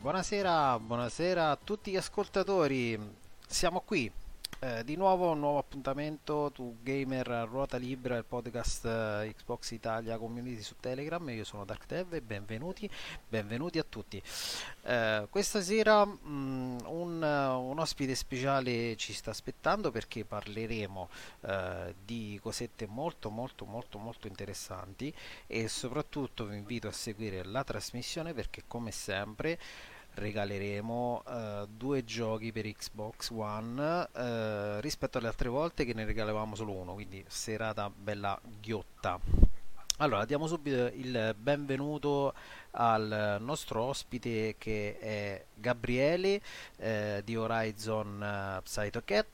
Buonasera, buonasera a tutti gli ascoltatori. Siamo qui eh, di nuovo un nuovo appuntamento tu gamer ruota libera il podcast eh, Xbox Italia Community su Telegram io sono DarkDev e benvenuti benvenuti a tutti eh, questa sera mh, mm, un, un, ospite speciale ci sta aspettando perché parleremo eh, di cosette molto molto molto molto interessanti e soprattutto vi invito a seguire la trasmissione perché come sempre regaleremo uh, due giochi per Xbox One uh, rispetto alle altre volte che ne regalavamo solo uno, quindi serata bella ghiotta. Allora, diamo subito il benvenuto al nostro ospite che è Gabriele eh, di Horizon uh, Psychocat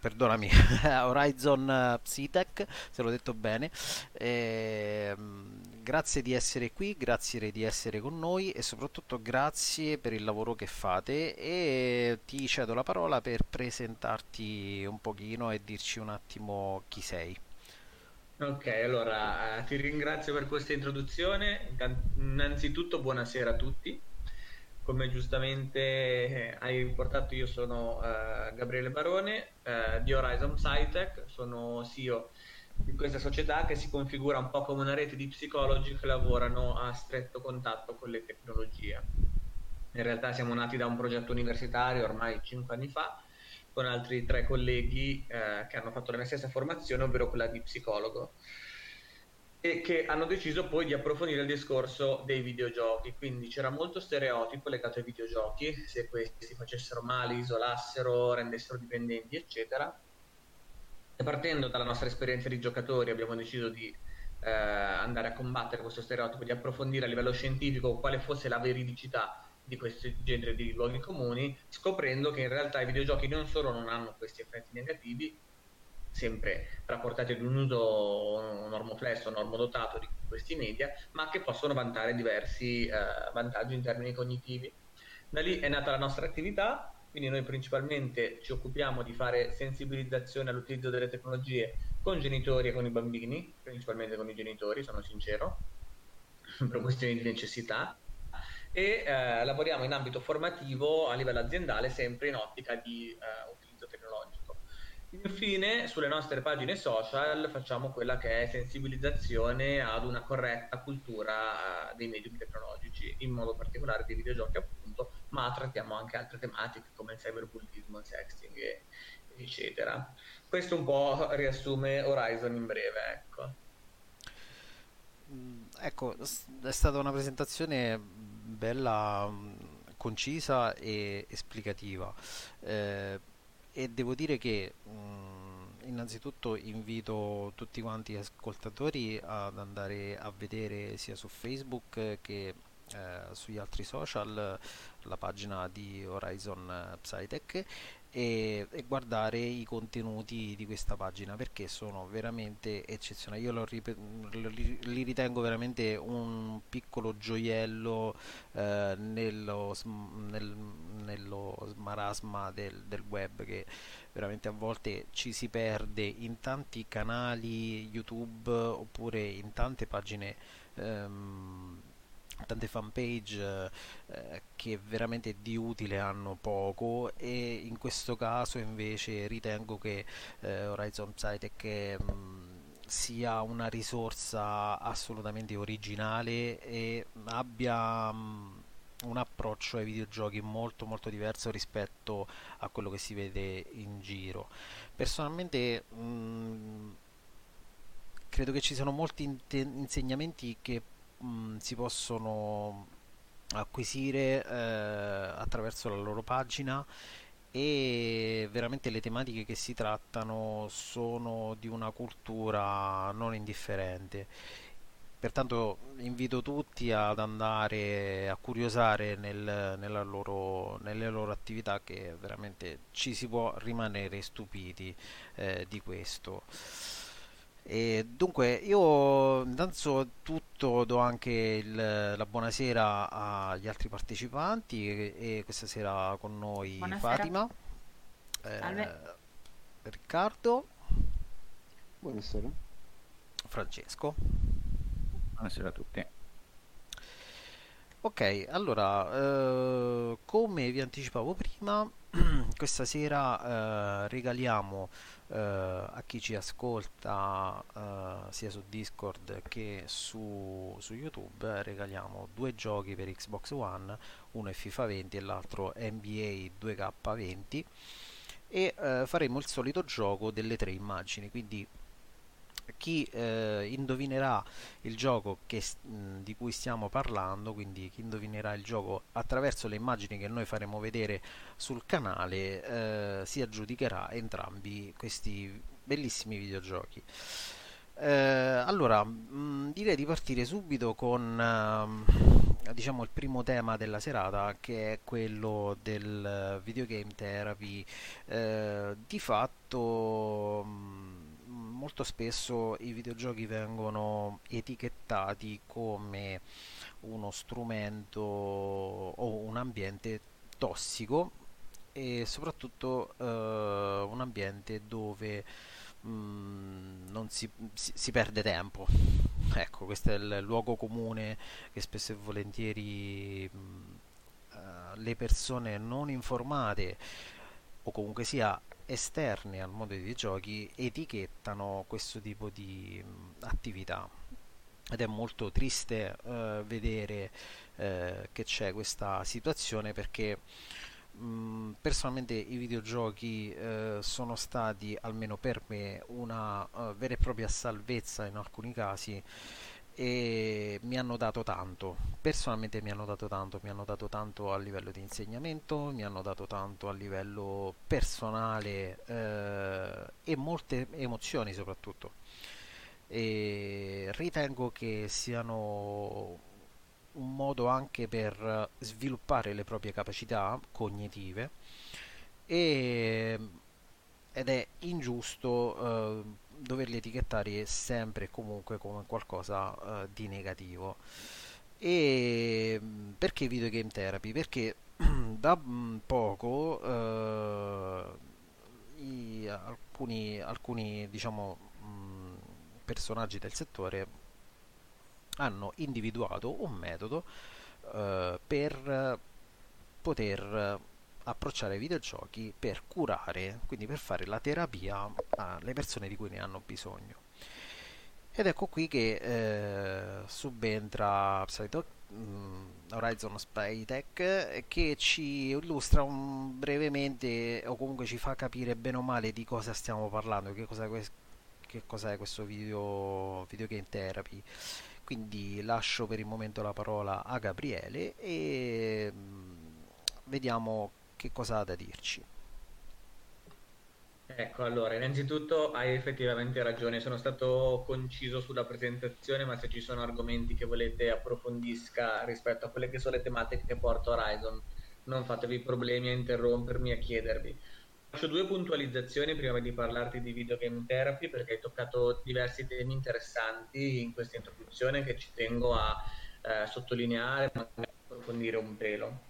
perdonami, Horizon Psytech, se l'ho detto bene. Eh, grazie di essere qui, grazie di essere con noi e soprattutto grazie per il lavoro che fate e ti cedo la parola per presentarti un pochino e dirci un attimo chi sei. Ok, allora eh, ti ringrazio per questa introduzione. Innanzitutto buonasera a tutti come giustamente eh, hai riportato, io sono uh, Gabriele Barone uh, di Horizon Scitech, sono CEO di questa società che si configura un po' come una rete di psicologi che lavorano a stretto contatto con le tecnologie. In realtà siamo nati da un progetto universitario ormai cinque anni fa con altri tre colleghi eh, che hanno fatto la mia stessa formazione, ovvero quella di psicologo e che hanno deciso poi di approfondire il discorso dei videogiochi. Quindi c'era molto stereotipo legato ai videogiochi, se questi facessero male, isolassero, rendessero dipendenti, eccetera. Partendo dalla nostra esperienza di giocatori abbiamo deciso di eh, andare a combattere questo stereotipo, di approfondire a livello scientifico quale fosse la veridicità di questo genere di luoghi comuni, scoprendo che in realtà i videogiochi non solo non hanno questi effetti negativi, sempre rapportati ad un uso normoflesso, normodotato di questi media, ma che possono vantare diversi eh, vantaggi in termini cognitivi. Da lì è nata la nostra attività, quindi noi principalmente ci occupiamo di fare sensibilizzazione all'utilizzo delle tecnologie con genitori e con i bambini, principalmente con i genitori, sono sincero, per questioni di necessità, e eh, lavoriamo in ambito formativo a livello aziendale sempre in ottica di eh, Infine, sulle nostre pagine social facciamo quella che è sensibilizzazione ad una corretta cultura eh, dei medium tecnologici, in modo particolare dei videogiochi appunto, ma trattiamo anche altre tematiche come il cyberbullismo, il sexting, e, eccetera. Questo un po' riassume Horizon in breve, ecco. Mm, ecco, è stata una presentazione bella, mm, concisa e esplicativa. Eh, e devo dire che mh, mm, innanzitutto invito tutti quanti gli ascoltatori ad andare a vedere sia su Facebook che eh, sugli altri social la pagina di Horizon Psytech e, e, guardare i contenuti di questa pagina perché sono veramente eccezionali. Io rip- li, ritengo veramente un piccolo gioiello eh, nello, nel, nello marasma del, del, web che veramente a volte ci si perde in tanti canali YouTube oppure in tante pagine. Ehm, tante fanpage eh, che veramente di utile hanno poco e in questo caso invece ritengo che eh, Horizon Psytech mm, sia una risorsa assolutamente originale e abbia mh, mm, un approccio ai videogiochi molto molto diverso rispetto a quello che si vede in giro. Personalmente mh, mm, credo che ci siano molti insegnamenti che mh, mm, si possono acquisire eh, attraverso la loro pagina e veramente le tematiche che si trattano sono di una cultura non indifferente. Pertanto invito tutti ad andare a curiosare nel, loro, nelle loro attività che veramente ci si può rimanere stupiti eh, di questo e dunque, io innanzitutto do anche il, la buonasera agli altri partecipanti e, e questa sera con noi buonasera. Fatima, eh, Riccardo, buonasera, Francesco. Buonasera a tutti. Ok, allora, eh, come vi anticipavo prima, questa sera eh, regaliamo eh, a chi ci ascolta eh, sia su Discord che su, su YouTube, regaliamo due giochi per Xbox One, uno è FIFA 20 e l'altro NBA 2K20 e eh, faremo il solito gioco delle tre immagini, quindi chi eh, indovinerà il gioco che, mh, di cui stiamo parlando, quindi chi indovinerà il gioco attraverso le immagini che noi faremo vedere sul canale, eh, si aggiudicherà entrambi questi bellissimi videogiochi. Eh, allora, mh, direi di partire subito con ehm, diciamo il primo tema della serata che è quello del videogame therapy. Eh, di fatto mh, molto spesso i videogiochi vengono etichettati come uno strumento o un ambiente tossico e soprattutto eh, un ambiente dove mh, mm, non si, si, si, perde tempo. Ecco, questo è il luogo comune che spesso e volentieri mh, mm, eh, le persone non informate o comunque sia esterni al mondo dei giochi etichettano questo tipo di attività. Ed è molto triste eh, vedere eh, che c'è questa situazione perché personalmente i videogiochi eh, sono stati almeno per me una uh, vera e propria salvezza in alcuni casi e mi hanno dato tanto, personalmente mi hanno dato tanto, mi hanno dato tanto a livello di insegnamento, mi hanno dato tanto a livello personale eh, e molte emozioni soprattutto. E ritengo che siano un modo anche per sviluppare le proprie capacità cognitive e, ed è ingiusto eh, doverli etichettare sempre e comunque come qualcosa uh, di negativo. E mm, perché videogame therapy? Perché da mm, poco uh, i, alcuni, alcuni diciamo, mh, mm, personaggi del settore hanno individuato un metodo uh, per poter approcciare ai videogiochi per curare, quindi per fare la terapia alle persone di cui ne hanno bisogno. Ed ecco qui che eh, subentra solito, um, Horizon Spytech che ci illustra brevemente o comunque ci fa capire bene o male di cosa stiamo parlando, che cos'è, que- che cos'è questo video, videogame therapy. Quindi lascio per il momento la parola a Gabriele e um, vediamo che cosa ha da dirci. Ecco, allora, innanzitutto hai effettivamente ragione, sono stato conciso sulla presentazione, ma se ci sono argomenti che volete approfondisca rispetto a quelle che sono le tematiche che porta Horizon, non fatevi problemi a interrompermi e a chiedervi. Faccio due puntualizzazioni prima di parlarti di videogame therapy perché hai toccato diversi temi interessanti in questa introduzione che ci tengo a eh, sottolineare e approfondire un pelo.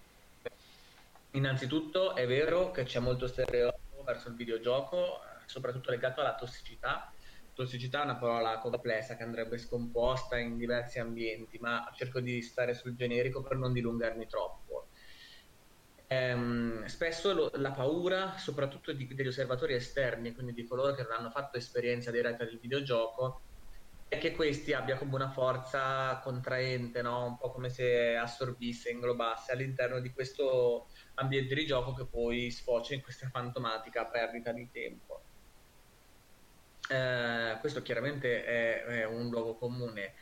Innanzitutto è vero che c'è molto stereotipo verso il videogioco, soprattutto legato alla tossicità. Tossicità è una parola complessa che andrebbe scomposta in diversi ambienti, ma cerco di stare sul generico per non dilungarmi troppo. Ehm, spesso lo, la paura, soprattutto di, degli osservatori esterni, quindi di coloro che non hanno fatto esperienza diretta del videogioco, è che questi abbia come una forza contraente, no? un po' come se assorbisse, inglobasse all'interno di questo ambiente di gioco che poi sfocia in questa fantomatica perdita di tempo. Eh, questo chiaramente è, è, un luogo comune.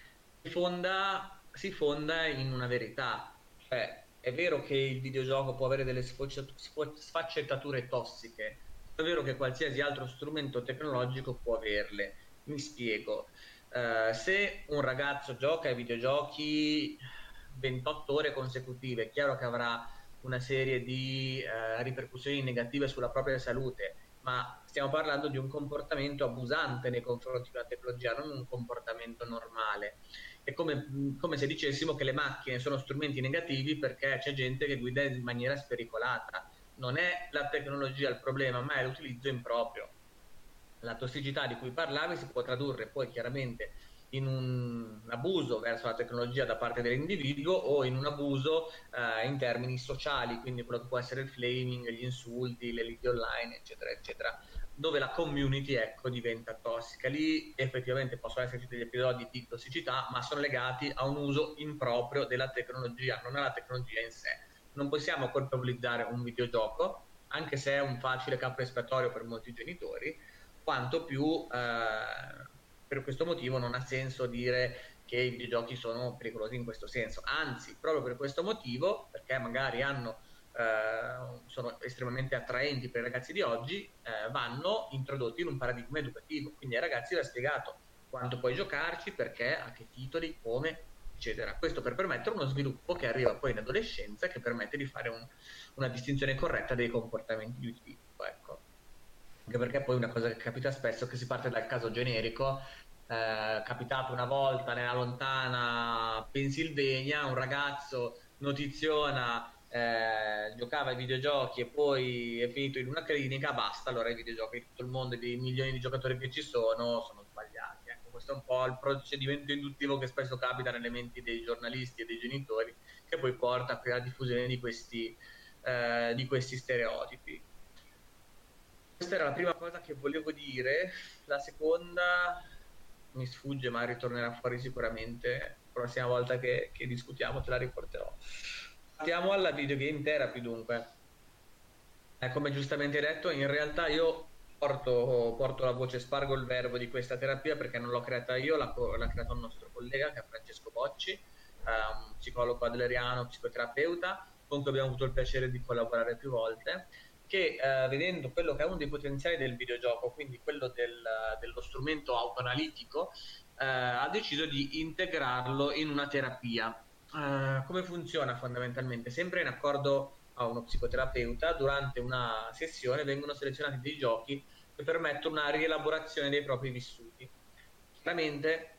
Si fonda, si fonda in una verità, cioè è vero che il videogioco può avere delle sfaccettature tossiche, è vero che qualsiasi altro strumento tecnologico può averle. Mi spiego. Uh, se un ragazzo gioca ai videogiochi 28 ore consecutive, è chiaro che avrà una serie di eh, ripercussioni negative sulla propria salute, ma stiamo parlando di un comportamento abusante nei confronti della tecnologia, non un comportamento normale. È come, come, se dicessimo che le macchine sono strumenti negativi perché c'è gente che guida in maniera spericolata. Non è la tecnologia il problema, ma è l'utilizzo improprio. La tossicità di cui parlavi si può tradurre poi chiaramente in un abuso verso la tecnologia da parte dell'individuo o in un abuso eh, in termini sociali, quindi quello che può essere il flaming, gli insulti, le liti online, eccetera, eccetera, dove la community ecco, diventa tossica. Lì effettivamente possono esserci degli episodi di tossicità, ma sono legati a un uso improprio della tecnologia, non alla tecnologia in sé. Non possiamo colpevolizzare un videogioco, anche se è un facile capo espiatorio per molti genitori, quanto più eh, per questo motivo non ha senso dire che i videogiochi sono pericolosi in questo senso. Anzi, proprio per questo motivo, perché magari hanno, eh, sono estremamente attraenti per i ragazzi di oggi, eh, vanno introdotti in un paradigma educativo. Quindi ai ragazzi va spiegato quanto puoi giocarci, perché, a che titoli, come, eccetera. Questo per permettere uno sviluppo che arriva poi in adolescenza che permette di fare un, una distinzione corretta dei comportamenti di utilizzo. Anche perché poi una cosa che capita spesso è che si parte dal caso generico eh, capitato una volta nella lontana Pennsylvania un ragazzo notiziona eh, giocava ai videogiochi e poi è finito in una clinica basta allora i videogiochi di tutto il mondo e dei milioni di giocatori che ci sono sono sbagliati. Ecco, questo è un po' il procedimento induttivo che spesso capita nelle menti dei giornalisti e dei genitori che poi porta alla diffusione di questi, eh, di questi stereotipi questa era la prima cosa che volevo dire. La seconda mi sfugge, ma ritornerà fuori sicuramente. La prossima volta che, che discutiamo te la riporterò. Partiamo alla videogame therapy dunque. Eh, come giustamente detto, in realtà io porto, porto, la voce, spargo il verbo di questa terapia perché non l'ho creata io, l'ha, l'ha creata un nostro collega che è Francesco Bocci, eh, un psicologo adleriano, psicoterapeuta, con cui abbiamo avuto il piacere di collaborare più volte che eh, vedendo quello che è uno dei potenziali del videogioco, quindi quello del, dello strumento autoanalitico, eh, ha deciso di integrarlo in una terapia. Eh, come funziona fondamentalmente? Sempre in accordo a uno psicoterapeuta, durante una sessione vengono selezionati dei giochi che permettono una rielaborazione dei propri vissuti. Chiaramente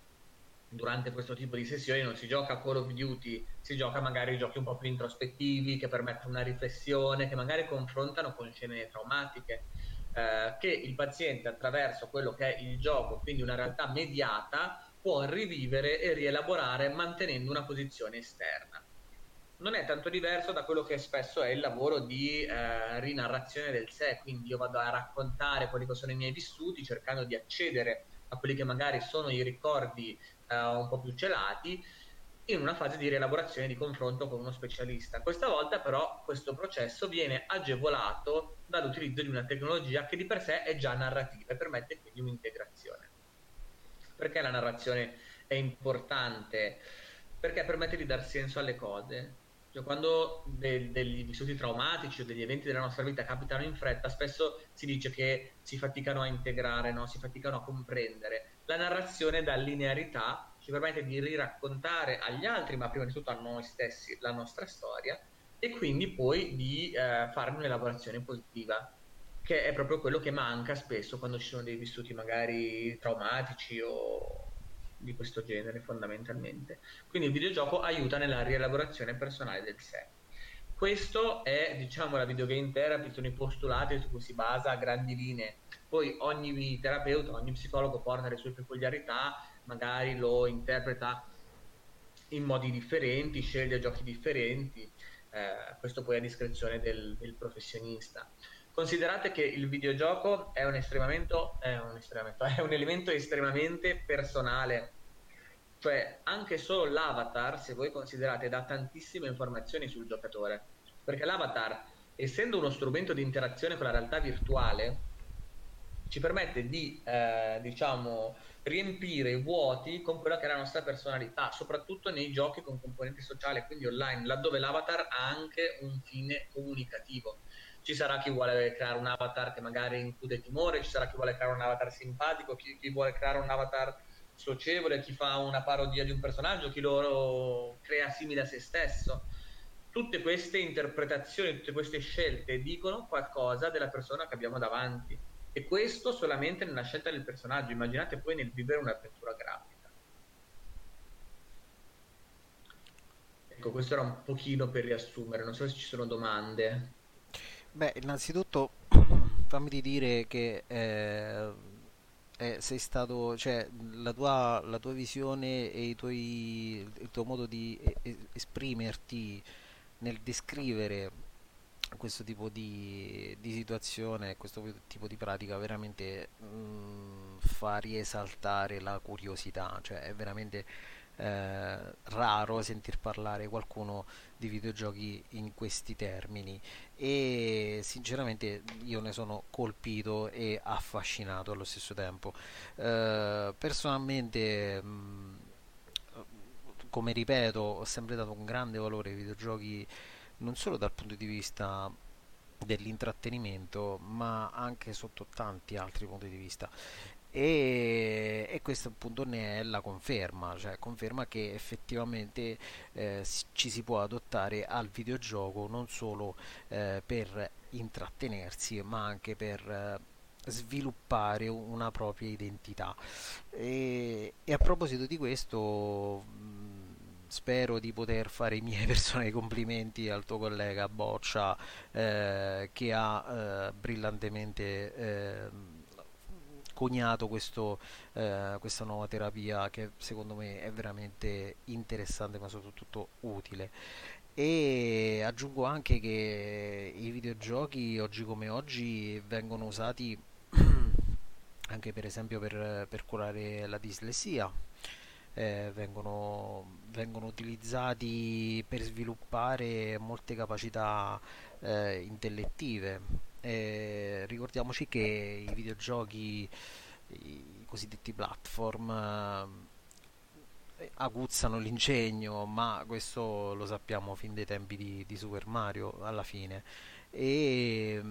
durante questo tipo di sessioni non si gioca Call of Duty, si gioca magari giochi un po' più introspettivi che permettono una riflessione, che magari confrontano con scene traumatiche, eh, che il paziente attraverso quello che è il gioco, quindi una realtà mediata, può rivivere e rielaborare mantenendo una posizione esterna. Non è tanto diverso da quello che spesso è il lavoro di eh, rinarrazione del sé, quindi io vado a raccontare quelli che sono i miei vissuti cercando di accedere a quelli che magari sono i ricordi un po' più celati in una fase di rielaborazione di confronto con uno specialista. Questa volta però questo processo viene agevolato dall'utilizzo di una tecnologia che di per sé è già narrativa e permette quindi un'integrazione. Perché la narrazione è importante? Perché permette di dar senso alle cose. Cioè, quando de- degli vissuti traumatici o degli eventi della nostra vita capitano in fretta, spesso si dice che si faticano a integrare, no? si faticano a comprendere la narrazione dà linearità, ci permette di riraccontare agli altri, ma prima di tutto a noi stessi, la nostra storia e quindi poi di eh, fare un'elaborazione positiva, che è proprio quello che manca spesso quando ci sono dei vissuti magari traumatici o di questo genere fondamentalmente. Quindi il videogioco aiuta nella rielaborazione personale del sé. Questo è, diciamo, la videogame therapy, sono i postulati su cui si basa a grandi linee poi ogni terapeuta, ogni psicologo porta le sue peculiarità, magari lo interpreta in modi differenti, sceglie giochi differenti, eh, questo poi a discrezione del, del, professionista. Considerate che il videogioco è un, è, un è un elemento estremamente personale, cioè anche solo l'avatar, se voi considerate, dà tantissime informazioni sul giocatore, perché l'avatar, essendo uno strumento di interazione con la realtà virtuale, ci permette di eh, diciamo riempire i vuoti con quella che è la nostra personalità, soprattutto nei giochi con componenti sociali, quindi online, laddove l'avatar ha anche un fine comunicativo. Ci sarà chi vuole creare un avatar che magari include timore, ci sarà chi vuole creare un avatar simpatico, chi, chi vuole creare un avatar socievole, chi fa una parodia di un personaggio, chi lo crea simile a se stesso. Tutte queste interpretazioni, tutte queste scelte dicono qualcosa della persona che abbiamo davanti e questo solamente nella scelta del personaggio, immaginate poi nel vivere un'avventura grafica. Ecco, questo era un pochino per riassumere, non so se ci sono domande. Beh, innanzitutto fammi dire che eh, eh, sei stato, cioè, la tua, la tua visione e tuoi, il tuo modo di e- esprimerti nel descrivere questo tipo di, di situazione, questo tipo di pratica veramente mm, fa riesaltare la curiosità, cioè è veramente eh, raro sentir parlare qualcuno di videogiochi in questi termini e sinceramente io ne sono colpito e affascinato allo stesso tempo. Eh, personalmente, mh, come ripeto, ho sempre dato un grande valore ai videogiochi non solo dal punto di vista dell'intrattenimento, ma anche sotto tanti altri punti di vista. E, e, questo appunto ne è la conferma, cioè conferma che effettivamente eh, ci si può adottare al videogioco non solo eh, per intrattenersi ma anche per eh, sviluppare una propria identità. E, e a proposito di questo spero di poter fare i miei personali complimenti al tuo collega Boccia eh, che ha eh, brillantemente eh, coniato questo, eh, questa nuova terapia che secondo me è veramente interessante ma soprattutto utile. E aggiungo anche che i videogiochi oggi come oggi vengono usati anche per esempio per, per curare la dislessia eh, vengono, vengono, utilizzati per sviluppare molte capacità eh, intellettive. Eh, ricordiamoci che i videogiochi, i cosiddetti platform, eh, aguzzano l'ingegno, ma questo lo sappiamo fin dai tempi di, di Super Mario alla fine. E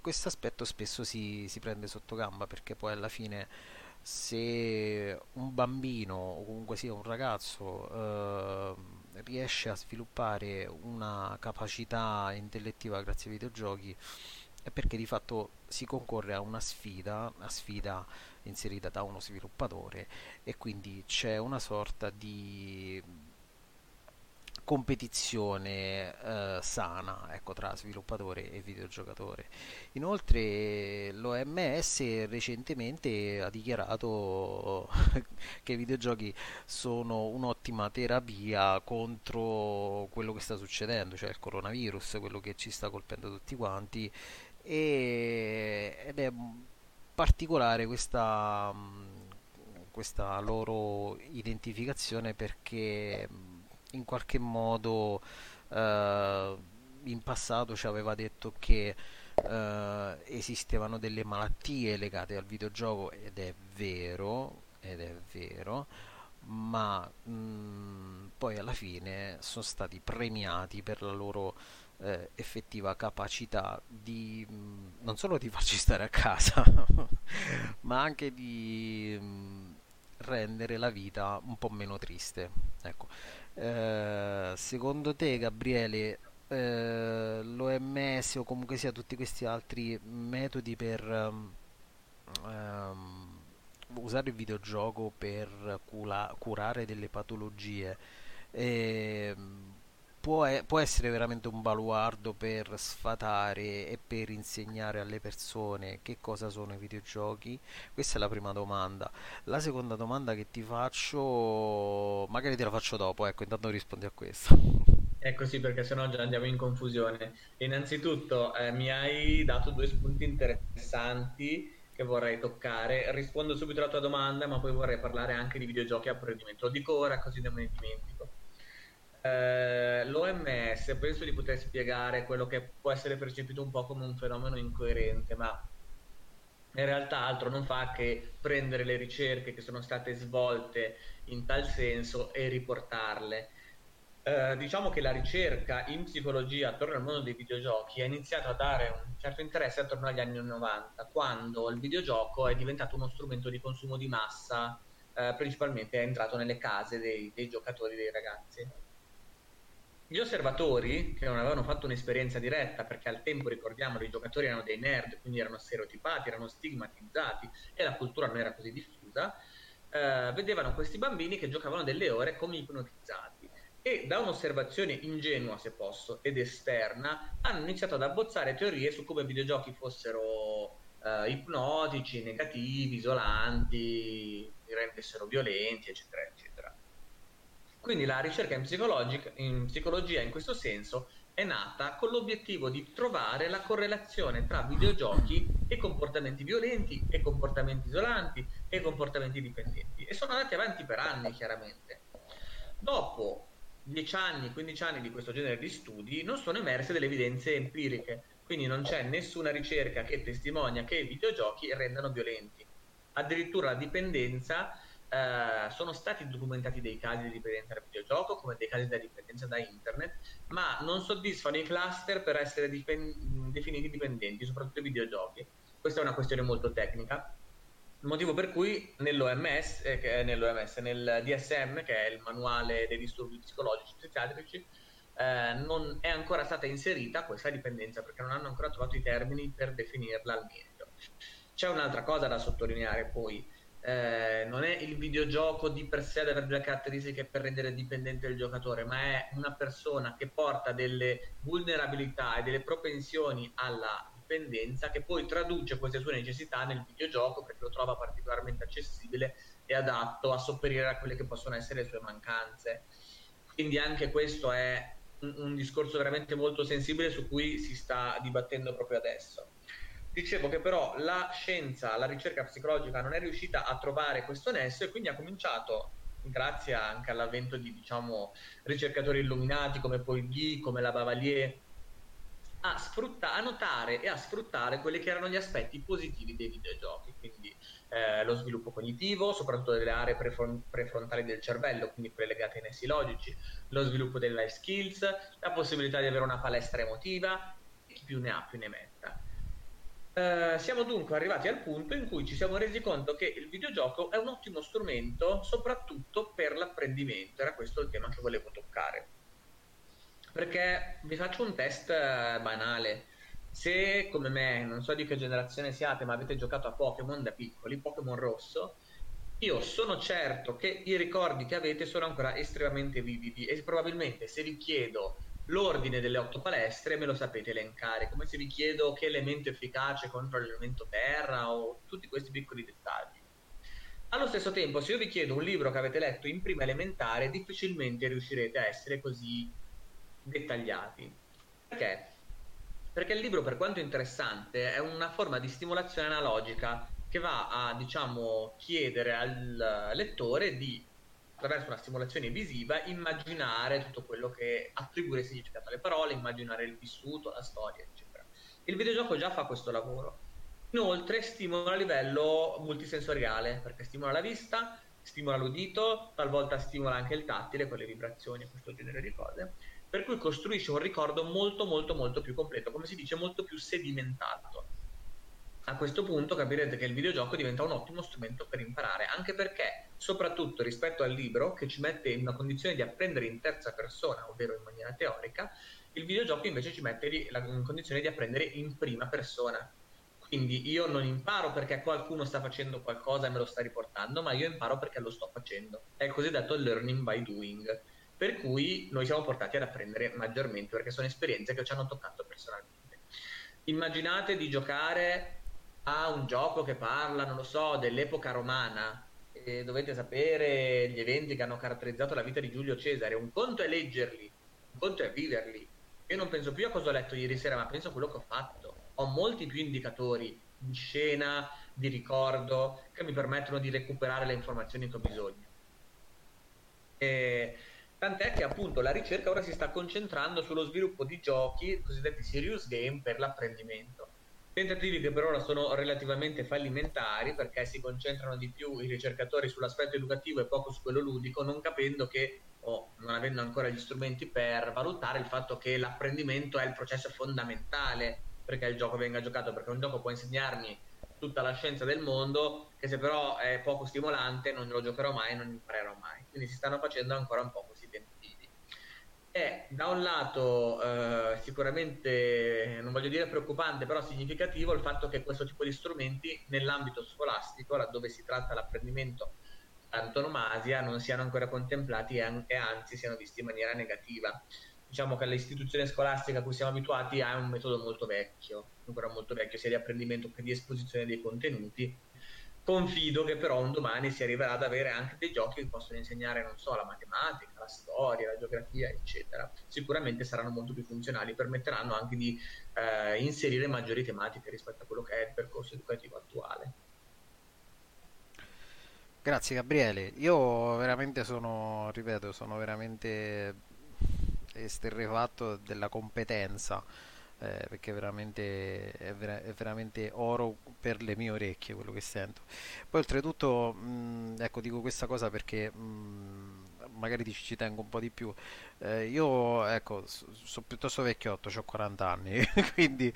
questo aspetto spesso si, si prende sotto gamba perché poi alla fine se un bambino o comunque sia un ragazzo eh, riesce a sviluppare una capacità intellettiva grazie ai videogiochi è perché di fatto si concorre a una sfida, una sfida inserita da uno sviluppatore e quindi c'è una sorta di competizione eh, sana ecco, tra sviluppatore e videogiocatore. Inoltre l'OMS recentemente ha dichiarato che i videogiochi sono un'ottima terapia contro quello che sta succedendo, cioè il coronavirus, quello che ci sta colpendo tutti quanti e, ed è particolare questa, questa loro identificazione perché in qualche modo eh, in passato ci aveva detto che eh, esistevano delle malattie legate al videogioco ed è vero, ed è vero, ma mh, poi alla fine sono stati premiati per la loro eh, effettiva capacità di mh, non solo di farci stare a casa, ma anche di mh, rendere la vita un po' meno triste. Ecco. Eh, secondo te, Gabriele, eh, l'OMS o comunque sia tutti questi altri metodi per um, um, usare il videogioco per cura- curare delle patologie eh, può, può essere veramente un baluardo per sfatare e per insegnare alle persone che cosa sono i videogiochi? Questa è la prima domanda. La seconda domanda che ti faccio, magari te la faccio dopo, ecco, intanto rispondi a questa. È così perché sennò già andiamo in confusione. Innanzitutto eh, mi hai dato due spunti interessanti che vorrei toccare. Rispondo subito alla tua domanda, ma poi vorrei parlare anche di videogiochi a apprendimento. Lo dico ora così non me ne dimentico. Eh, L'OMS penso di poter spiegare quello che può essere percepito un po' come un fenomeno incoerente, ma in realtà altro non fa che prendere le ricerche che sono state svolte in tal senso e riportarle. Eh, diciamo che la ricerca in psicologia attorno al mondo dei videogiochi è iniziata a dare un certo interesse attorno agli anni 90, quando il videogioco è diventato uno strumento di consumo di massa, eh, principalmente è entrato nelle case dei, dei giocatori, dei ragazzi. Gli osservatori, che non avevano fatto un'esperienza diretta, perché al tempo, ricordiamo, i giocatori erano dei nerd, quindi erano stereotipati, erano stigmatizzati e la cultura non era così diffusa, eh, vedevano questi bambini che giocavano delle ore come ipnotizzati e da un'osservazione ingenua, se posso, ed esterna, hanno iniziato ad abbozzare teorie su come i videogiochi fossero eh, ipnotici, negativi, isolanti, rendessero violenti, eccetera, eccetera. Quindi la ricerca in, in psicologia in questo senso è nata con l'obiettivo di trovare la correlazione tra videogiochi e comportamenti violenti e comportamenti isolanti e comportamenti dipendenti e sono andati avanti per anni chiaramente. Dopo 10 anni, 15 anni di questo genere di studi non sono emerse delle evidenze empiriche, quindi non c'è nessuna ricerca che testimonia che i videogiochi rendano violenti. Addirittura la dipendenza eh, sono stati documentati dei casi di dipendenza da videogioco come dei casi di dipendenza da internet, ma non soddisfano i cluster per essere dipen- definiti dipendenti, soprattutto i videogiochi. Questa è una questione molto tecnica. Motivo per cui nell'OMS, eh, nell'OMS, nel DSM, che è il manuale dei disturbi psicologici psichiatrici, eh, non è ancora stata inserita questa dipendenza perché non hanno ancora trovato i termini per definirla al meglio. C'è un'altra cosa da sottolineare poi, eh, non è il videogioco di per sé ad avere delle caratteristiche per rendere dipendente il giocatore, ma è una persona che porta delle vulnerabilità e delle propensioni alla dipendenza che poi traduce queste sue necessità nel videogioco perché lo trova particolarmente accessibile e adatto a sopperire a quelle che possono essere le sue mancanze. Quindi anche questo è un, un discorso veramente molto sensibile su cui si sta dibattendo proprio adesso. Dicevo che però la scienza, la ricerca psicologica non è riuscita a trovare questo nesso e quindi ha cominciato, grazie anche all'avvento di diciamo, ricercatori illuminati come Paul Guy, come la Bavalier, a, sfrutta- a notare e a sfruttare quelli che erano gli aspetti positivi dei videogiochi, quindi eh, lo sviluppo cognitivo, soprattutto delle aree prefron- prefrontali del cervello, quindi quelle legate ai nessi logici, lo sviluppo delle life skills, la possibilità di avere una palestra emotiva, chi più ne ha più ne metta. Eh, siamo dunque arrivati al punto in cui ci siamo resi conto che il videogioco è un ottimo strumento soprattutto per l'apprendimento, era questo il tema che volevo toccare. Perché vi faccio un test eh, banale. Se come me, non so di che generazione siate, ma avete giocato a Pokémon da piccoli, Pokémon rosso, io sono certo che i ricordi che avete sono ancora estremamente vividi e probabilmente se vi chiedo l'ordine delle otto palestre me lo sapete elencare, come se vi chiedo che elemento efficace contro l'elemento terra o tutti questi piccoli dettagli. Allo stesso tempo, se io vi chiedo un libro che avete letto in prima elementare, difficilmente riuscirete a essere così dettagliati. Perché? Perché il libro, per quanto interessante, è una forma di stimolazione analogica che va a, diciamo, chiedere al lettore di attraverso una stimolazione visiva, immaginare tutto quello che attribuire significato alle parole, immaginare il vissuto, la storia, eccetera. Il videogioco già fa questo lavoro. Inoltre stimola a livello multisensoriale, perché stimola la vista, stimola l'udito, talvolta stimola anche il tattile con le vibrazioni e questo genere di cose, per cui costruisce un ricordo molto molto molto più completo, come si dice molto più sedimentato a questo punto capirete che il videogioco diventa un ottimo strumento per imparare, anche perché, soprattutto rispetto al libro, che ci mette in una condizione di apprendere in terza persona, ovvero in maniera teorica, il videogioco invece ci mette in condizione di apprendere in prima persona. Quindi io non imparo perché qualcuno sta facendo qualcosa e me lo sta riportando, ma io imparo perché lo sto facendo. È il cosiddetto learning by doing. Per cui noi siamo portati ad apprendere maggiormente perché sono esperienze che ci hanno toccato personalmente. Immaginate di giocare a un gioco che parla, non lo so, dell'epoca romana dovete sapere gli eventi che hanno caratterizzato la vita di Giulio Cesare, un conto è leggerli, un conto è viverli. Io non penso più a cosa ho letto ieri sera, ma penso a quello che ho fatto. Ho molti più indicatori di scena, di ricordo, che mi permettono di recuperare le informazioni che ho bisogno. E, tant'è che appunto la ricerca ora si sta concentrando sullo sviluppo di giochi, cosiddetti serious game, per l'apprendimento Tentativi che per ora sono relativamente fallimentari perché si concentrano di più i ricercatori sull'aspetto educativo e poco su quello ludico, non capendo che o non avendo ancora gli strumenti per valutare il fatto che l'apprendimento è il processo fondamentale perché il gioco venga giocato, perché un gioco può insegnarmi tutta la scienza del mondo, che se però è poco stimolante non lo giocherò mai non imparerò mai. Quindi si stanno facendo ancora un po' così è da un lato eh, sicuramente, non voglio dire preoccupante, però significativo il fatto che questo tipo di strumenti nell'ambito scolastico, laddove si tratta l'apprendimento antonomasia, non siano ancora contemplati e, an- anzi siano visti in maniera negativa. diciamo che l'istituzione scolastica a cui siamo abituati ha un metodo molto vecchio, ancora molto vecchio, sia di apprendimento che di esposizione dei contenuti. Confido che però un domani si arriverà ad avere anche dei giochi che possono insegnare, non so, la matematica, la storia, la geografia, eccetera. Sicuramente saranno molto più funzionali, permetteranno anche di eh, inserire maggiori tematiche rispetto a quello che è il percorso educativo attuale. Grazie Gabriele, io veramente sono, ripeto, sono veramente esterrefatto della competenza eh, perché veramente è, vera- è, veramente oro per le mie orecchie quello che sento. Poi oltretutto, mh, ecco dico questa cosa perché mh, magari ci, ci tengo un po' di più. Eh, io ecco, sono so piuttosto vecchiotto, ho 40 anni, quindi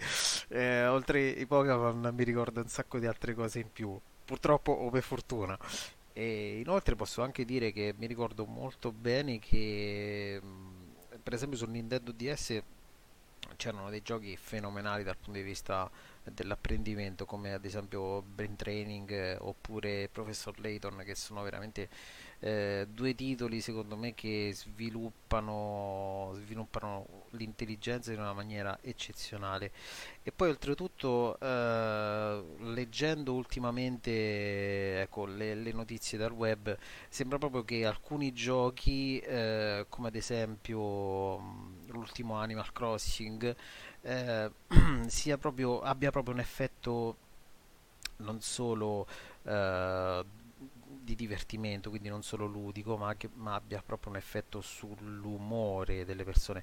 eh, oltre i Pokémon mi ricordo un sacco di altre cose in più, purtroppo o per fortuna. E inoltre posso anche dire che mi ricordo molto bene che per esempio sul Nintendo DS c'erano dei giochi fenomenali dal punto di vista dell'apprendimento come ad esempio Brain Training eh, oppure Professor Layton che sono veramente eh, due titoli secondo me che sviluppano, sviluppano l'intelligenza in una maniera eccezionale. E poi oltretutto eh, leggendo ultimamente ecco, le, le, notizie dal web sembra proprio che alcuni giochi eh, come ad esempio l'ultimo Animal Crossing eh, proprio, abbia proprio un effetto non solo eh, di divertimento, quindi non solo ludico, ma, che, ma abbia proprio un effetto sull'umore delle persone,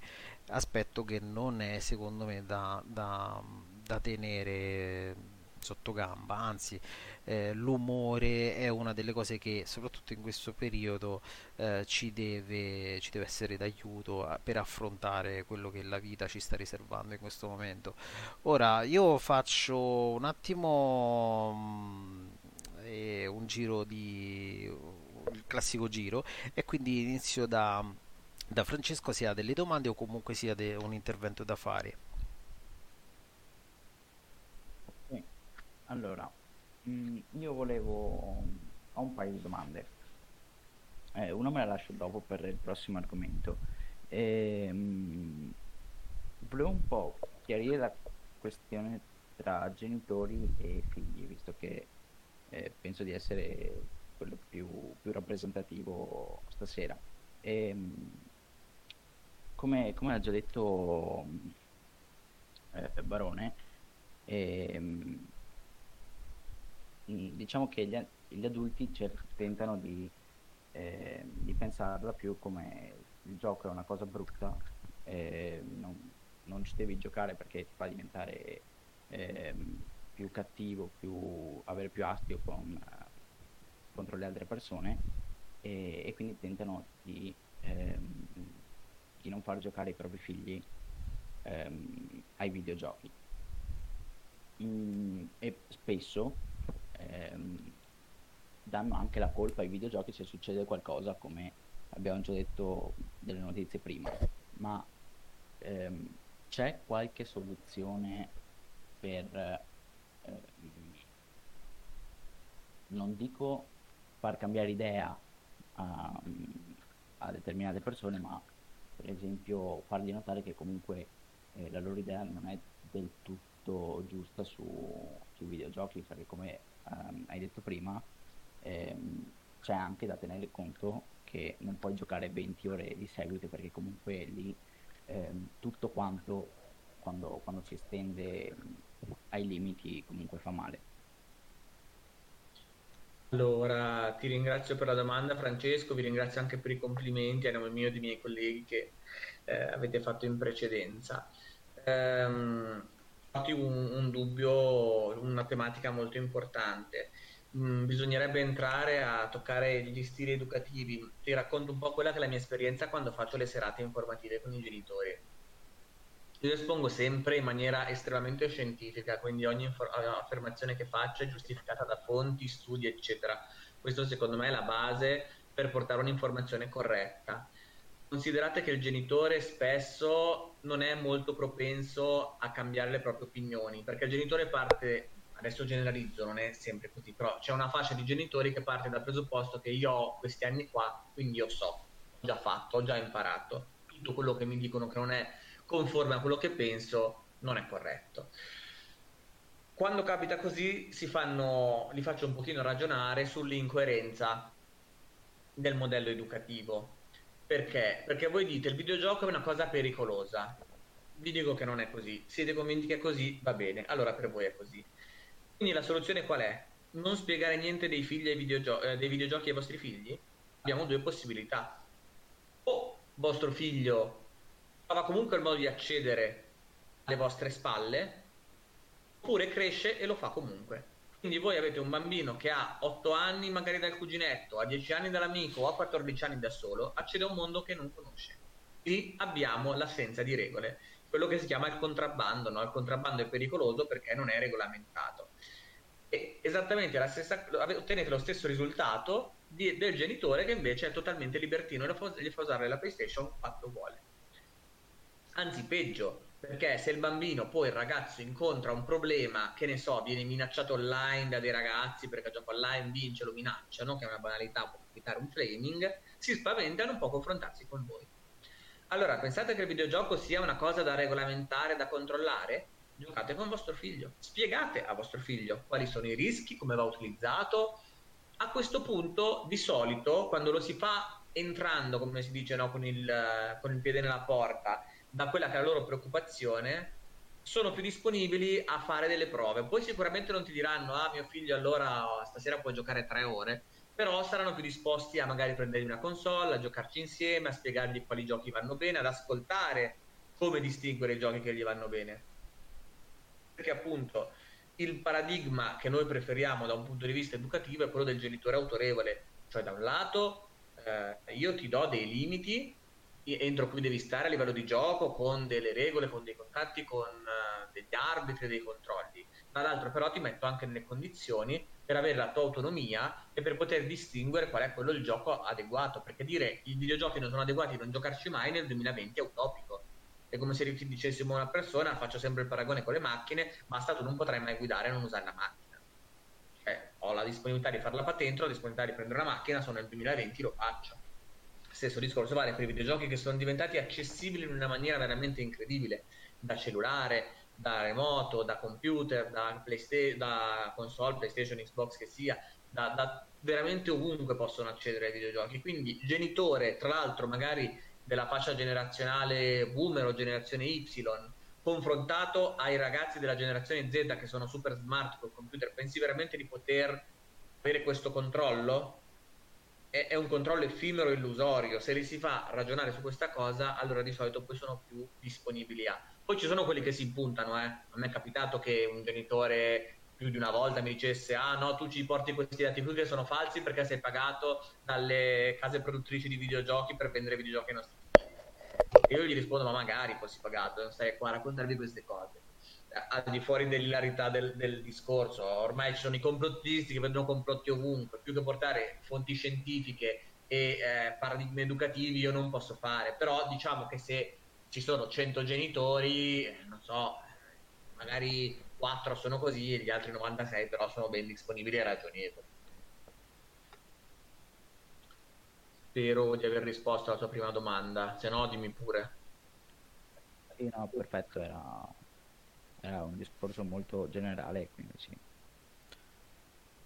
aspetto che non è secondo me da, da, da tenere sotto gamba, anzi eh, l'umore è una delle cose che soprattutto in questo periodo eh, ci, deve, ci, deve, essere d'aiuto a, per affrontare quello che la vita ci sta riservando in questo momento. Ora io faccio un attimo mm, un giro di il classico giro e quindi inizio da, da Francesco sia delle domande o comunque sia de, un intervento da fare. Allora, Mm, io volevo... ho un paio di domande. Eh, una me la lascio dopo per il prossimo argomento. E, mm, volevo un po' chiarire la questione tra genitori e figli, visto che eh, penso di essere quello più, più rappresentativo stasera. E, mm, come, come ha già detto eh, Barone, eh, diciamo che gli, gli adulti tentano di, eh, di, pensarla più come il gioco è una cosa brutta, eh, non, non, ci devi giocare perché ti fa diventare eh, più cattivo, più, avere più astio con, contro le altre persone e, e quindi tentano di, ehm, di, non far giocare i propri figli ehm, ai videogiochi. Mm, e spesso ehm, danno anche la colpa ai videogiochi se succede qualcosa, come abbiamo già detto delle notizie prima. Ma ehm, c'è qualche soluzione per, eh, non dico far cambiare idea a, a, determinate persone, ma per esempio fargli notare che comunque eh, la loro idea non è del tutto giusta su, sui videogiochi, perché come ehm, hai detto prima, ehm, c'è anche da tenere conto che non puoi giocare 20 ore di seguito perché comunque lì ehm, tutto quanto quando, quando si estende ai limiti comunque fa male. Allora, ti ringrazio per la domanda Francesco, vi ringrazio anche per i complimenti a nome mio e dei miei colleghi che eh, avete fatto in precedenza. Um, un, un dubbio, una tematica molto importante. Mm, bisognerebbe entrare a toccare gli stili educativi. Ti racconto un po' quella che è la mia esperienza quando faccio le serate informative con i genitori. Io espongo sempre in maniera estremamente scientifica, quindi ogni infor- affermazione che faccio è giustificata da fonti, studi, eccetera. Questo secondo me è la base per portare un'informazione corretta. Considerate che il genitore spesso non è molto propenso a cambiare le proprie opinioni, perché il genitore parte, adesso generalizzo, non è sempre così, però c'è una fascia di genitori che parte dal presupposto che io ho questi anni qua, quindi io so, ho già fatto, ho già imparato. tutto quello che mi dicono che non è conforme a quello che penso non è corretto. Quando capita così fanno, li faccio un pochino ragionare sull'incoerenza del modello educativo. Perché? Perché voi dite il videogioco è una cosa pericolosa. Vi dico che non è così. Siete convinti che è così? Va bene. Allora per voi è così. Quindi la soluzione qual è? Non spiegare niente dei, videogio- eh, dei videogiochi ai vostri figli? Abbiamo due possibilità. O vostro figlio trova comunque il modo di accedere alle vostre spalle, oppure cresce e lo fa comunque. Quindi voi avete un bambino che ha 8 anni magari dal cuginetto, a 10 anni dall'amico o a 14 anni da solo, accede a un mondo che non conosce. Lì abbiamo l'assenza di regole, quello che si chiama il contrabbando. No? Il contrabbando è pericoloso perché non è regolamentato. E esattamente la stessa, ottenete lo stesso risultato di, del genitore che invece è totalmente libertino e gli fa usare la PlayStation quanto vuole. Anzi, peggio, perché se il bambino, poi il ragazzo incontra un problema, che ne so, viene minacciato online da dei ragazzi perché gioca online, vince, lo minacciano, che è una banalità, può capitare un flaming, si spaventa e non può confrontarsi con voi. Allora, pensate che il videogioco sia una cosa da regolamentare, da controllare? Giocate con vostro figlio, spiegate a vostro figlio quali sono i rischi, come va utilizzato. A questo punto, di solito, quando lo si fa entrando, come si dice, no, con, il, con il piede nella porta, da quella che è la loro preoccupazione, sono più disponibili a fare delle prove. Poi sicuramente non ti diranno, ah mio figlio allora stasera può giocare tre ore, però saranno più disposti a magari prendergli una console, a giocarci insieme, a spiegargli quali giochi vanno bene, ad ascoltare come distinguere i giochi che gli vanno bene. Perché appunto il paradigma che noi preferiamo da un punto di vista educativo è quello del genitore autorevole, cioè da un lato eh, io ti do dei limiti entro cui devi stare a livello di gioco con delle regole, con dei contratti, con uh, degli arbitri, dei controlli. Dall'altro però ti metto anche nelle condizioni per avere la tua autonomia e per poter distinguere qual è quello il gioco adeguato, perché dire i videogiochi non sono adeguati non giocarci mai nel 2020 è utopico. È come se dicessimo a una persona, faccio sempre il paragone con le macchine, basta tu non potrai mai guidare e non usare la macchina. Cioè, ho la disponibilità di fare la patente, ho la disponibilità di prendere una macchina, sono nel 2020, lo faccio stesso discorso vale per i videogiochi che sono diventati accessibili in una maniera veramente incredibile, da cellulare, da remoto, da computer, da, Playsta- da console, PlayStation, Xbox che sia, da, da, veramente ovunque possono accedere ai videogiochi. Quindi genitore, tra l'altro magari della fascia generazionale boomer o generazione Y, confrontato ai ragazzi della generazione Z che sono super smart col computer, pensi veramente di poter avere questo controllo? È, è, un controllo effimero e illusorio. Se li si fa ragionare su questa cosa, allora di solito poi sono più disponibili a. Poi ci sono quelli che si impuntano, eh. A me è capitato che un genitore più di una volta mi dicesse ah no tu ci porti questi dati qui che sono falsi perché sei pagato dalle case produttrici di videogiochi per vendere videogiochi ai nostri figli e io gli rispondo ma magari fossi pagato stai qua a raccontarvi queste cose al di fuori dell'ilarità del, del, discorso, ormai ci sono i complottisti che vedono complotti ovunque, più che portare fonti scientifiche e eh, paradigmi educativi io non posso fare, però diciamo che se ci sono 100 genitori, non so, magari 4 sono così e gli altri 96 però sono ben disponibili e ragionevoli. Spero di aver risposto alla tua prima domanda, se no dimmi pure. Sì, no, perfetto, era era un discorso molto generale, quindi sì.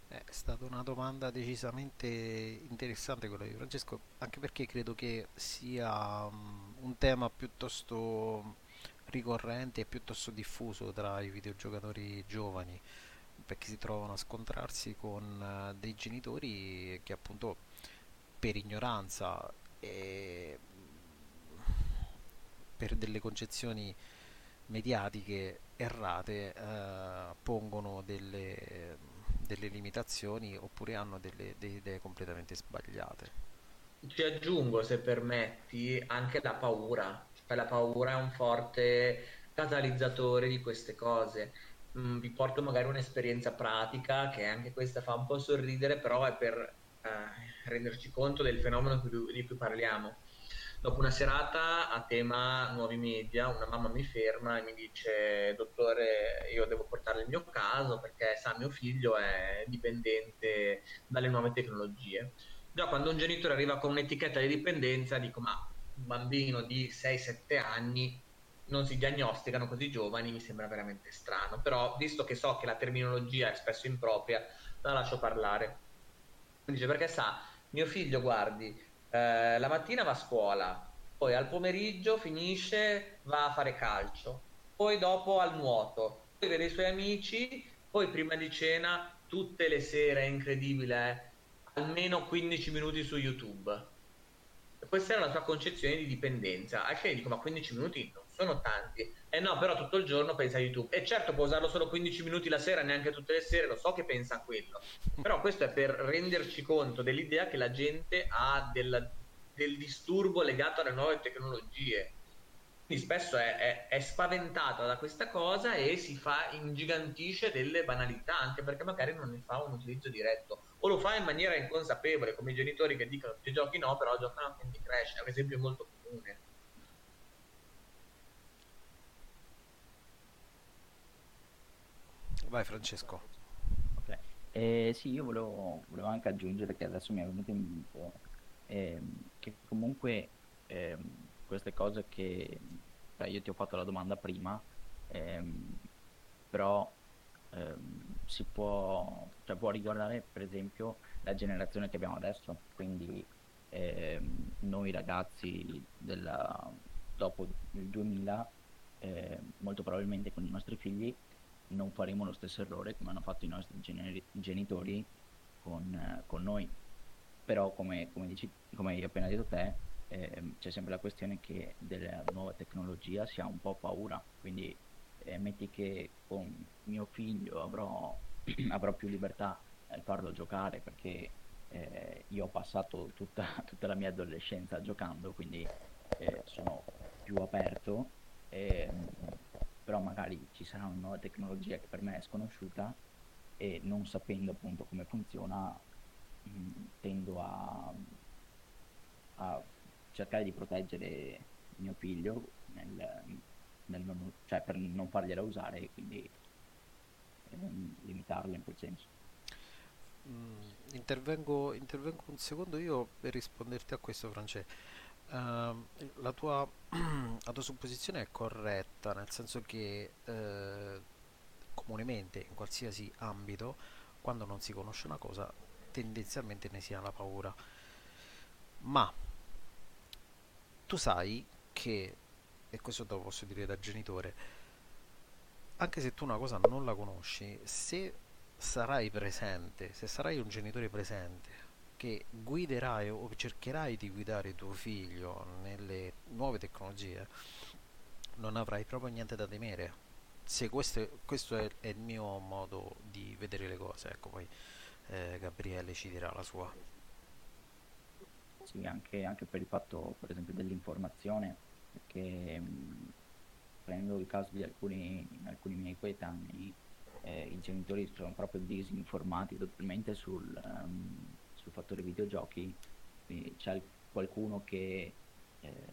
È stata una domanda decisamente interessante quella di Francesco, anche perché credo che sia um, un tema piuttosto ricorrente e piuttosto diffuso tra i videogiocatori giovani, perché si trovano a scontrarsi con uh, dei genitori che appunto per ignoranza e per delle concezioni mediatiche errate eh, pongono delle, delle, limitazioni oppure hanno delle, delle idee completamente sbagliate. Ci aggiungo, se permetti, anche la paura. Cioè, la paura è un forte catalizzatore di queste cose. Mm, vi porto magari un'esperienza pratica che anche questa fa un po' sorridere, però è per eh, renderci conto del fenomeno di cui, parliamo Dopo una serata a tema nuovi media, una mamma mi ferma e mi dice: Dottore, io devo portare il mio caso perché sa, mio figlio è dipendente dalle nuove tecnologie. Già quando un genitore arriva con un'etichetta di dipendenza, dico: Ma un bambino di 6-7 anni non si diagnosticano così giovani mi sembra veramente strano, però visto che so che la terminologia è spesso impropria, la lascio parlare. Dice perché sa, mio figlio guardi, eh, la mattina va a scuola, poi al pomeriggio finisce, va a fare calcio, poi dopo al nuoto, poi vede i suoi amici, poi prima di cena tutte le sere, è incredibile, eh, almeno 15 minuti su YouTube. Questa era la sua concezione di dipendenza. A che dico, ma 15 minuti non sono tanti. Eh no, però tutto il giorno pensa a YouTube. E certo può usarlo solo 15 minuti la sera, neanche tutte le sere, lo so che pensa a quello. Però questo è per renderci conto dell'idea che la gente ha del, del disturbo legato alle nuove tecnologie quindi spesso è, è, è, spaventata da questa cosa e si fa, ingigantisce delle banalità, anche perché magari non ne fa un utilizzo diretto. O lo fa in maniera inconsapevole, come i genitori che dicono che giochi no, però giocano a Candy Crash, è un esempio molto comune. Vai Francesco. Okay. Eh, sì, io volevo, volevo, anche aggiungere che adesso mi è venuto in mente eh, che comunque... Eh, queste cose che cioè io ti ho fatto la domanda prima, ehm, però ehm, si può, cioè può riguardare per esempio la generazione che abbiamo adesso, quindi ehm, noi ragazzi della, dopo il 2000 eh, molto probabilmente con i nostri figli non faremo lo stesso errore come hanno fatto i nostri generi- genitori con, con, noi. Però come, come, dici, come hai appena detto te, eh, c'è sempre la questione che della nuova tecnologia si ha un po' paura, quindi eh, metti che con mio figlio avrò, avrò più libertà nel farlo giocare perché eh, io ho passato tutta, tutta, la mia adolescenza giocando, quindi eh, sono più aperto, ehm, però magari ci sarà una nuova tecnologia che per me è sconosciuta e non sapendo appunto come funziona mh, tendo a, a cercare di proteggere mio figlio nel, nel non, cioè per non fargliela usare e quindi ehm, limitarla in quel senso. Mm, intervengo, intervengo, un secondo io per risponderti a questo Francesco. Uh, la, tua, la, tua, supposizione è corretta, nel senso che uh, comunemente in qualsiasi ambito, quando non si conosce una cosa, tendenzialmente ne si ha la paura. Ma tu sai che, e questo te lo posso dire da genitore, anche se tu una cosa non la conosci, se sarai presente, se sarai un genitore presente, che guiderai o cercherai di guidare tuo figlio nelle nuove tecnologie, non avrai proprio niente da temere. Se questo, questo è, è, il mio modo di vedere le cose, ecco poi eh, Gabriele ci dirà la sua sì, anche, anche per il fatto, per esempio, dell'informazione, perché mh, prendo il caso di alcuni, alcuni miei coetanei, eh, i genitori sono proprio disinformati totalmente sul, um, sul fattore videogiochi, quindi c'è qualcuno che, eh,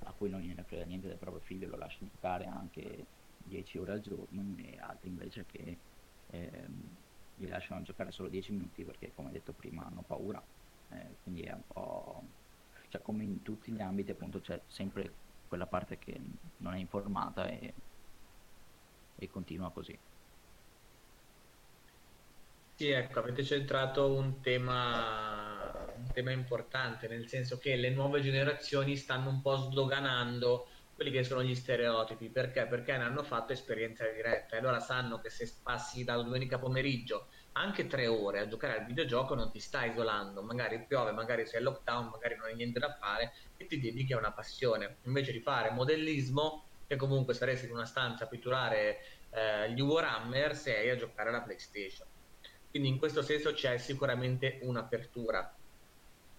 a cui non gliene frega niente del proprio figlio, lo lascia giocare anche 10 ore al giorno e altri invece che eh, gli lasciano giocare solo 10 minuti perché come detto prima hanno paura eh, quindi è un po'... cioè come in tutti gli ambiti appunto c'è sempre quella parte che non è informata e, e continua così. Sì, ecco, avete centrato un tema, un tema importante, nel senso che le nuove generazioni stanno un po' sdoganando quelli che sono gli stereotipi. Perché? Perché ne hanno fatto esperienza diretta e allora sanno che se passi dalla domenica pomeriggio anche tre ore a giocare al videogioco non ti sta isolando, magari piove, magari sei in lockdown, magari non hai niente da fare e ti dedichi a una passione, invece di fare modellismo che comunque saresti in una stanza a pitturare eh, gli Warhammer sei a giocare alla PlayStation. Quindi in questo senso c'è sicuramente un'apertura.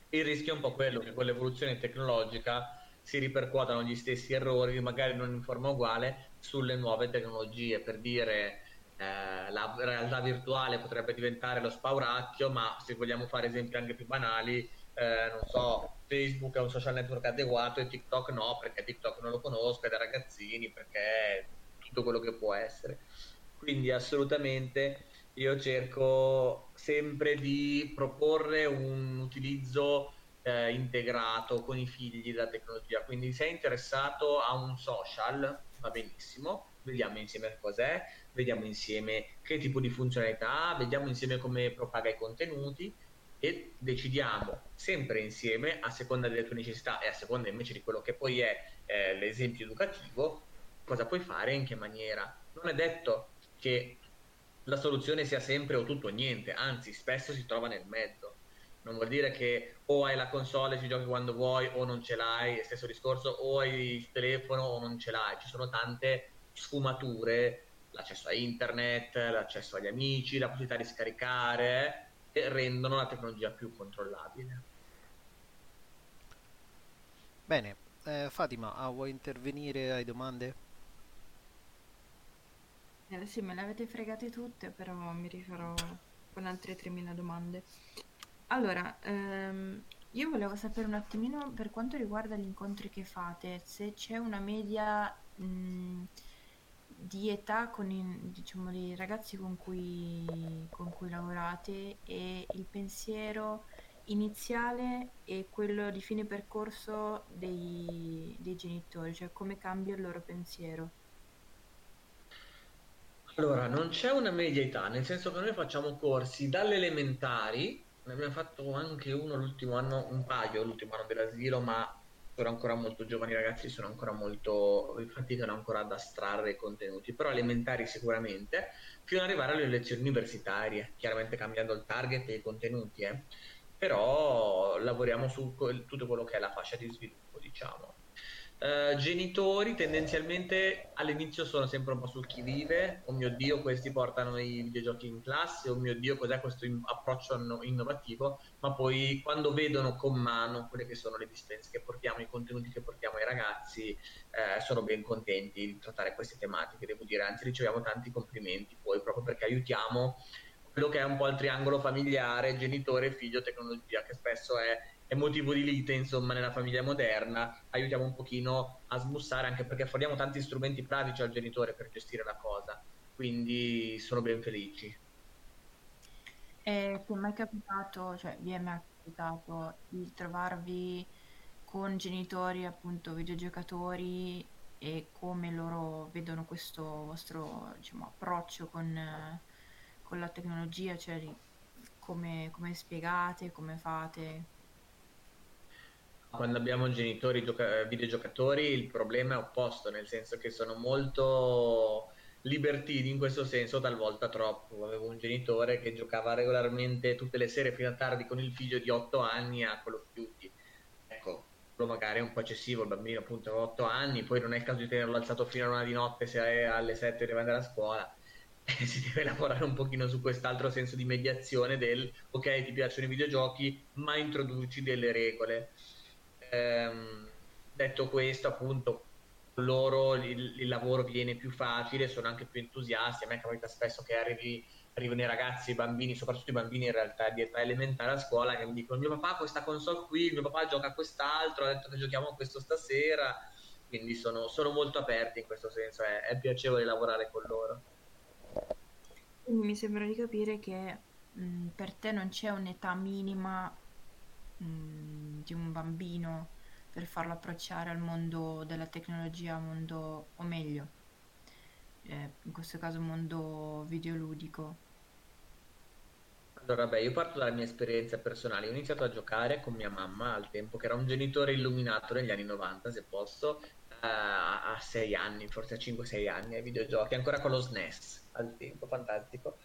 Il rischio è un po' quello che con l'evoluzione tecnologica si ripercuotano gli stessi errori, magari non in forma uguale, sulle nuove tecnologie, per dire eh, la realtà virtuale potrebbe diventare lo spauracchio, ma se vogliamo fare esempi anche più banali, eh, non so, Facebook è un social network adeguato e TikTok no, perché TikTok non lo conosco, è da ragazzini, perché è tutto quello che può essere. Quindi assolutamente io cerco sempre di proporre un utilizzo eh, integrato con i figli della tecnologia. Quindi se è interessato a un social, va benissimo, vediamo insieme cos'è, vediamo insieme che tipo di funzionalità, vediamo insieme come propaga i contenuti e decidiamo sempre insieme, a seconda delle tue necessità e a seconda invece di quello che poi è eh, l'esempio educativo, cosa puoi fare e in che maniera. Non è detto che la soluzione sia sempre o tutto o niente, anzi spesso si trova nel mezzo. Non vuol dire che o hai la console e ci giochi quando vuoi o non ce l'hai, stesso discorso, o hai il telefono o non ce l'hai. Ci sono tante sfumature, l'accesso a internet, l'accesso agli amici, la possibilità di scaricare, che rendono la tecnologia più controllabile. Bene, eh, Fatima, ah, vuoi intervenire? Hai domande? Eh, sì, me le avete fregate tutte, però mi rifarò con altre 3.000 domande. Allora, ehm, io volevo sapere un attimino per quanto riguarda gli incontri che fate, se c'è una media mh, di età con i, diciamo, ragazzi con cui, con cui lavorate e il pensiero iniziale e quello di fine percorso dei, dei genitori, cioè come cambia il loro pensiero. Allora, non c'è una media età, nel senso che noi facciamo corsi dalle elementari, ne abbiamo fatto anche uno l'ultimo anno, un paio l'ultimo anno dell'asilo, ma sono ancora molto giovani ragazzi, sono ancora molto, faticano ancora ad astrarre i contenuti, però elementari sicuramente, fino ad arrivare alle lezioni universitarie, chiaramente cambiando il target e i contenuti, eh. però lavoriamo su tutto quello che è la fascia di sviluppo, diciamo. Uh, genitori tendenzialmente all'inizio sono sempre un po' sul chi vive, oh mio dio questi portano i videogiochi in classe, oh mio dio cos'è questo in- approccio innovativo, ma poi quando vedono con mano quelle che sono le dispense che portiamo, i contenuti che portiamo ai ragazzi, eh, sono ben contenti di trattare queste tematiche, devo dire, anzi riceviamo tanti complimenti poi proprio perché aiutiamo quello che è un po' il triangolo familiare, genitore, figlio, tecnologia, che spesso è è motivo di lite, insomma, nella famiglia moderna, aiutiamo un pochino a smussare, anche perché forniamo tanti strumenti pratici al genitore per gestire la cosa, quindi sono ben felici. E ti è mai capitato, cioè vi è mai capitato di trovarvi con genitori, appunto, videogiocatori e come loro vedono questo vostro, diciamo, approccio con, con la tecnologia, cioè come, come spiegate, come fate? quando abbiamo genitori gioca- videogiocatori il problema è opposto, nel senso che sono molto libertini in questo senso, talvolta troppo. Avevo un genitore che giocava regolarmente tutte le sere fino a tardi con il figlio di 8 anni a Call of Duty. Ecco, magari è un po' eccessivo, il bambino appunto ha 8 anni, poi non è il caso di tenerlo alzato fino a una di notte se alle 7 deve andare a scuola. si deve lavorare un pochino su quest'altro senso di mediazione del ok ti piacciono i videogiochi ma introduci delle regole ehm, detto questo, appunto, loro il, il, lavoro viene più facile, sono anche più entusiasti. A me capita spesso che arrivi, arrivano i ragazzi, i bambini, soprattutto i bambini in realtà di età elementare a scuola, che mi dicono: Mio papà ha questa console qui, mio papà gioca quest'altro, ha detto che giochiamo a questo stasera. Quindi sono, sono molto aperti in questo senso, è, è piacevole lavorare con loro. Quindi mi sembra di capire che mh, per te non c'è un'età minima mh, di un bambino per farlo approcciare al mondo della tecnologia, mondo, o meglio, eh, in questo caso mondo videoludico. Allora, beh, io parto dalla mia esperienza personale. Ho iniziato a giocare con mia mamma al tempo, che era un genitore illuminato negli anni 90, se posso, a 6 anni, forse a 5-6 anni ai videogiochi, ancora con lo SNES al tempo, fantastico.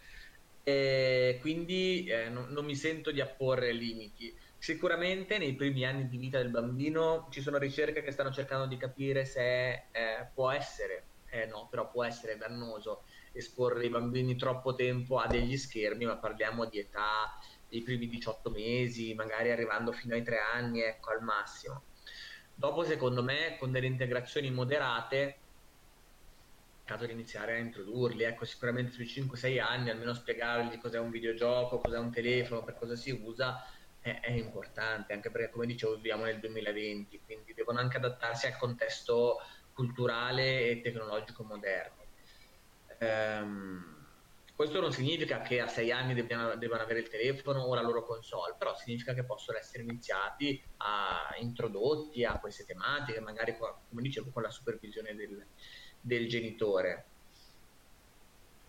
E quindi eh, non, non mi sento di apporre limiti. Sicuramente nei primi anni di vita del bambino ci sono ricerche che stanno cercando di capire se eh, può essere, eh, no, però può essere dannoso esporre i bambini troppo tempo a degli schermi, ma parliamo di età dei primi 18 mesi, magari arrivando fino ai 3 anni, ecco, al massimo. Dopo, secondo me, con delle integrazioni moderate, è caso di iniziare a introdurli, ecco, sicuramente sui 5-6 anni, almeno spiegargli cos'è un videogioco, cos'è un telefono, per cosa si usa, è, è, importante, anche perché come dicevo viviamo nel 2020, quindi devono anche adattarsi al contesto culturale e tecnologico moderno. Ehm, Questo non significa che a sei anni debbano, debbano, avere il telefono o la loro console, però significa che possono essere iniziati a introdotti a queste tematiche, magari come dicevo con la supervisione del, del genitore.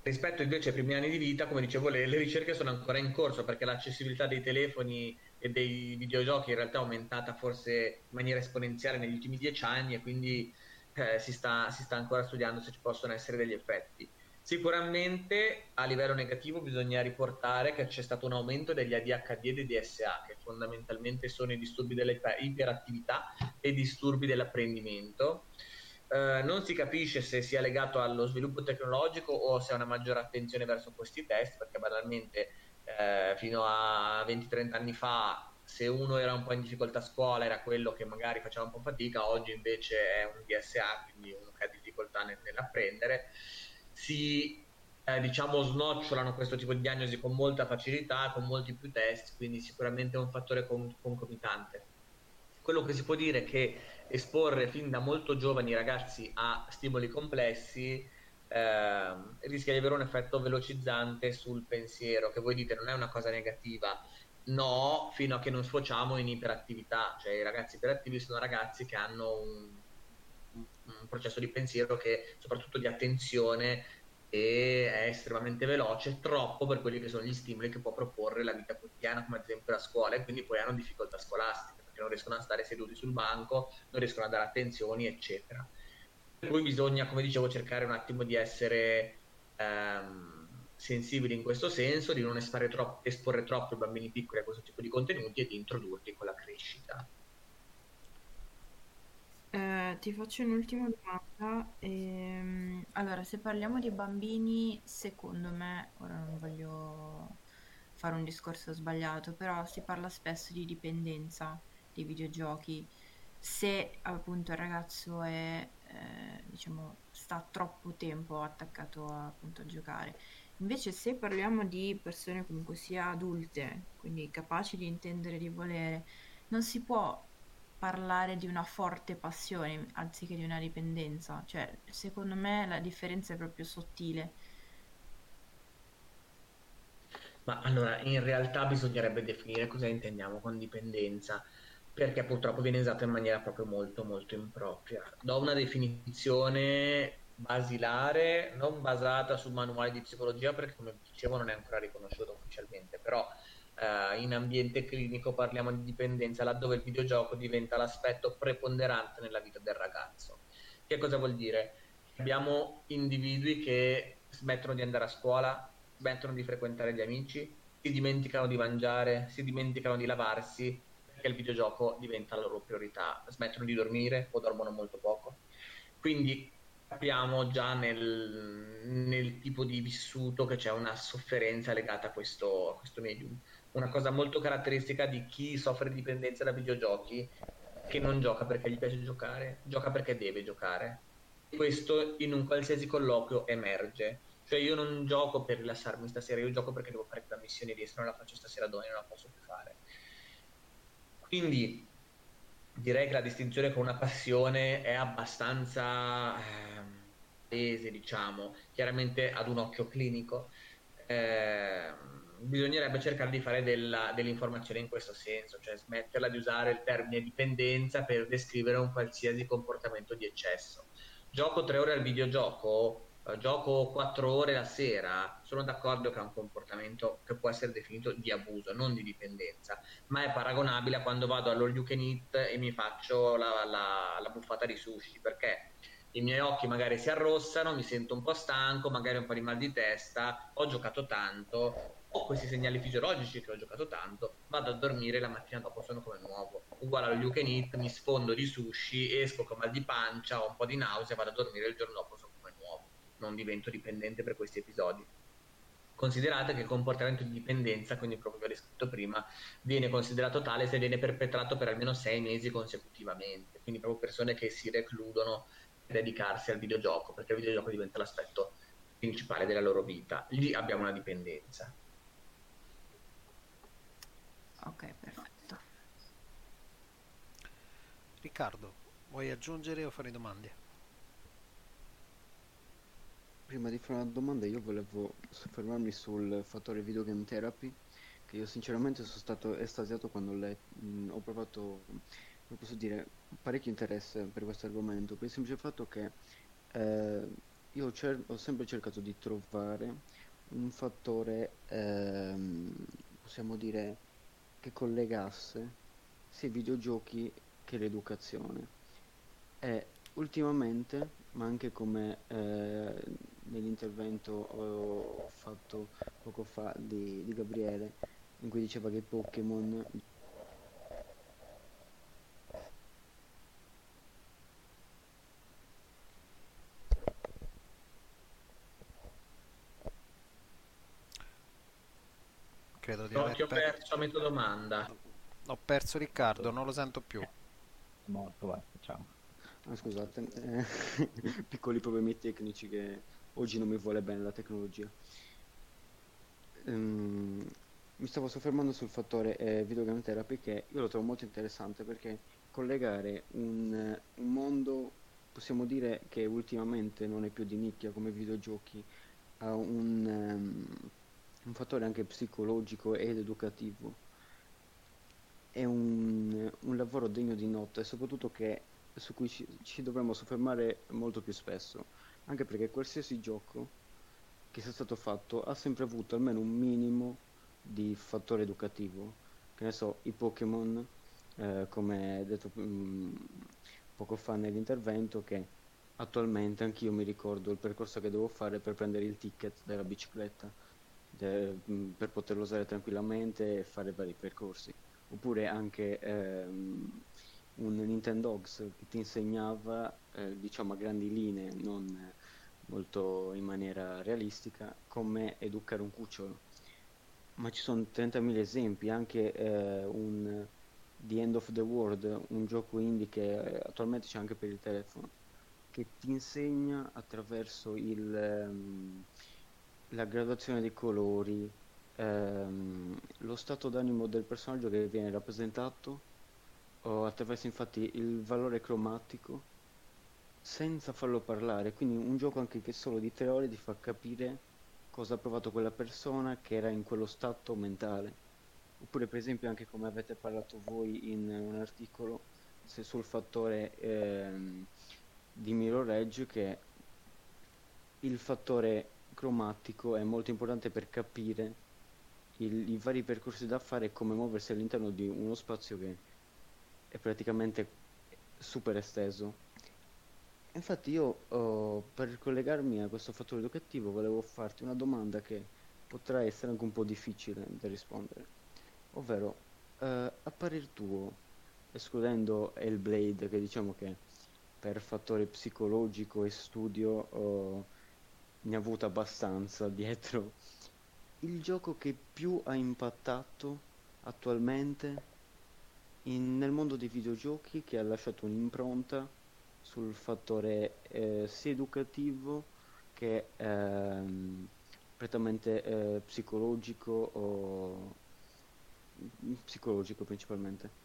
Rispetto invece ai primi anni di vita, come dicevo, le, le, ricerche sono ancora in corso perché l'accessibilità dei telefoni e dei videogiochi in realtà è aumentata forse in maniera esponenziale negli ultimi dieci anni e quindi eh, si, sta, si sta ancora studiando se ci possono essere degli effetti. Sicuramente a livello negativo bisogna riportare che c'è stato un aumento degli ADHD e dei DSA, che fondamentalmente sono i disturbi dell'iperattività e i disturbi dell'apprendimento. Eh, non si capisce se sia legato allo sviluppo tecnologico o se è una maggiore attenzione verso questi test, perché banalmente eh, fino a 20-30 anni fa se uno era un po' in difficoltà a scuola era quello che magari faceva un po' fatica, oggi invece è un DSA, quindi uno che ha difficoltà nel, nell'apprendere, si eh, diciamo snocciolano questo tipo di diagnosi con molta facilità, con molti più test, quindi sicuramente è un fattore con- concomitante. Quello che si può dire è che esporre fin da molto giovani i ragazzi a stimoli complessi eh, rischia di avere un effetto velocizzante sul pensiero, che voi dite non è una cosa negativa. No, fino a che non sfociamo in iperattività, cioè i ragazzi iperattivi sono ragazzi che hanno un, un processo di pensiero che soprattutto di attenzione e è estremamente veloce, troppo per quelli che sono gli stimoli che può proporre la vita quotidiana, come ad esempio la scuola, e quindi poi hanno difficoltà scolastiche perché non riescono a stare seduti sul banco, non riescono a dare attenzioni, eccetera. Per cui bisogna, come dicevo, cercare un attimo di essere ehm, sensibili in questo senso, di non troppo, esporre troppo i bambini piccoli a questo tipo di contenuti e di introdurli con la crescita. Eh, ti faccio un'ultima domanda. Ehm, allora, se parliamo di bambini, secondo me, ora non voglio fare un discorso sbagliato, però si parla spesso di dipendenza dei videogiochi. Se appunto il ragazzo è eh, diciamo, sta troppo tempo attaccato a, appunto, a giocare. Invece se parliamo di persone comunque sia adulte, quindi capaci di intendere di volere, non si può parlare di una forte passione anziché di una dipendenza. Cioè, secondo me la differenza è proprio sottile. Ma allora, in realtà bisognerebbe definire cosa intendiamo con dipendenza perché purtroppo viene usata in maniera proprio molto molto impropria. Do una definizione basilare, non basata su manuali di psicologia perché come dicevo non è ancora riconosciuto ufficialmente, però eh, in ambiente clinico parliamo di dipendenza laddove il videogioco diventa l'aspetto preponderante nella vita del ragazzo. Che cosa vuol dire? Abbiamo individui che smettono di andare a scuola, smettono di frequentare gli amici, si dimenticano di mangiare, si dimenticano di lavarsi, perché il videogioco diventa la loro priorità, smettono di dormire o dormono molto poco. Quindi capiamo già nel, nel tipo di vissuto che c'è una sofferenza legata a questo, a questo medium. Una cosa molto caratteristica di chi soffre di dipendenza da videogiochi che non gioca perché gli piace giocare, gioca perché deve giocare. Questo in un qualsiasi colloquio emerge. Cioè io non gioco per rilassarmi stasera, io gioco perché devo fare quella missione di se non la faccio stasera domani non la posso più fare. Quindi direi che la distinzione con una passione è abbastanza eh, diciamo, chiaramente ad un occhio clinico. Eh, bisognerebbe cercare di fare della, dell'informazione in questo senso, cioè smetterla di usare il termine dipendenza per descrivere un qualsiasi comportamento di eccesso. Gioco tre ore al videogioco eh, gioco quattro ore la sera, sono d'accordo che è un comportamento che può essere definito di abuso, non di dipendenza, ma è paragonabile a quando vado all'all you can eat e mi faccio la, la, la buffata di sushi, perché i miei occhi magari si arrossano, mi sento un po' stanco, magari un po' di mal di testa, ho giocato tanto, ho questi segnali fisiologici che ho giocato tanto, vado a dormire la mattina dopo sono come nuovo. Uguale allo you can eat, mi sfondo di sushi, esco con mal di pancia, ho un po' di nausea, vado a dormire il giorno dopo sono non divento dipendente per questi episodi. Considerate che il comportamento di dipendenza, quindi proprio che ho descritto prima, viene considerato tale se viene perpetrato per almeno sei mesi consecutivamente, quindi proprio persone che si recludono per dedicarsi al videogioco, perché il videogioco diventa l'aspetto principale della loro vita. Lì abbiamo una dipendenza. Ok, perfetto. Riccardo, vuoi aggiungere o fare domande? Prima di fare una domanda, io volevo soffermarmi sul fattore videogame therapy, che io sinceramente sono stato estasiato quando ho letto, ho provato, come posso dire, parecchio interesse per questo argomento, per il semplice fatto che eh, io ho, cer- ho sempre cercato di trovare un fattore, ehm, possiamo dire, che collegasse sia i videogiochi che l'educazione. E ultimamente, ma anche come eh, nell'intervento ho fatto poco fa di, di Gabriele, in cui diceva che Pokémon Credo di No, aver ti ho per- perso metà domanda. Ho perso Riccardo, non lo sento più. È morto, basta, ciao. Ah, scusate, eh, piccoli problemi tecnici che oggi non mi vuole bene la tecnologia. Ehm, mi stavo soffermando sul fattore eh, videogame therapy che io lo trovo molto interessante perché collegare un, eh, un mondo, possiamo dire che ultimamente non è più di nicchia come videogiochi, a un, ehm, un fattore anche psicologico ed educativo è un, un lavoro degno di nota e soprattutto che su cui ci, ci dovremmo soffermare molto più spesso, anche perché qualsiasi gioco che sia stato fatto ha sempre avuto almeno un minimo di fattore educativo. Che ne so, i Pokémon, eh, come detto mm, poco fa nell'intervento, che attualmente anch'io mi ricordo il percorso che devo fare per prendere il ticket della bicicletta, mm, per poterlo usare tranquillamente e fare vari percorsi. Oppure anche ehm, un Nintendogs che ti insegnava, eh, diciamo a grandi linee, non eh, molto in maniera realistica, come educare un cucciolo. Ma ci sono 30.000 esempi, anche eh, un The End of the World, un gioco indie che eh, attualmente c'è anche per il telefono, che ti insegna attraverso il, ehm, la graduazione dei colori, ehm, lo stato d'animo del personaggio che viene rappresentato attraverso infatti il valore cromatico senza farlo parlare, quindi un gioco anche che solo di tre ore ti fa capire cosa ha provato quella persona che era in quello stato mentale. Oppure per esempio anche come avete parlato voi in un articolo sul fattore ehm, di Mirror Edge che il fattore cromatico è molto importante per capire il- i vari percorsi da fare e come muoversi all'interno di uno spazio che è praticamente super esteso. Infatti io oh, per collegarmi a questo fattore educativo volevo farti una domanda che potrà essere anche un po' difficile da rispondere, ovvero eh, a parer tuo, escludendo Hellblade che diciamo che per fattore psicologico e studio oh, ne ha avuto abbastanza dietro, il gioco che più ha impattato attualmente in- nel mondo dei videogiochi che ha lasciato un'impronta sul fattore eh, sia educativo che ehm, prettamente eh, psicologico o psicologico principalmente.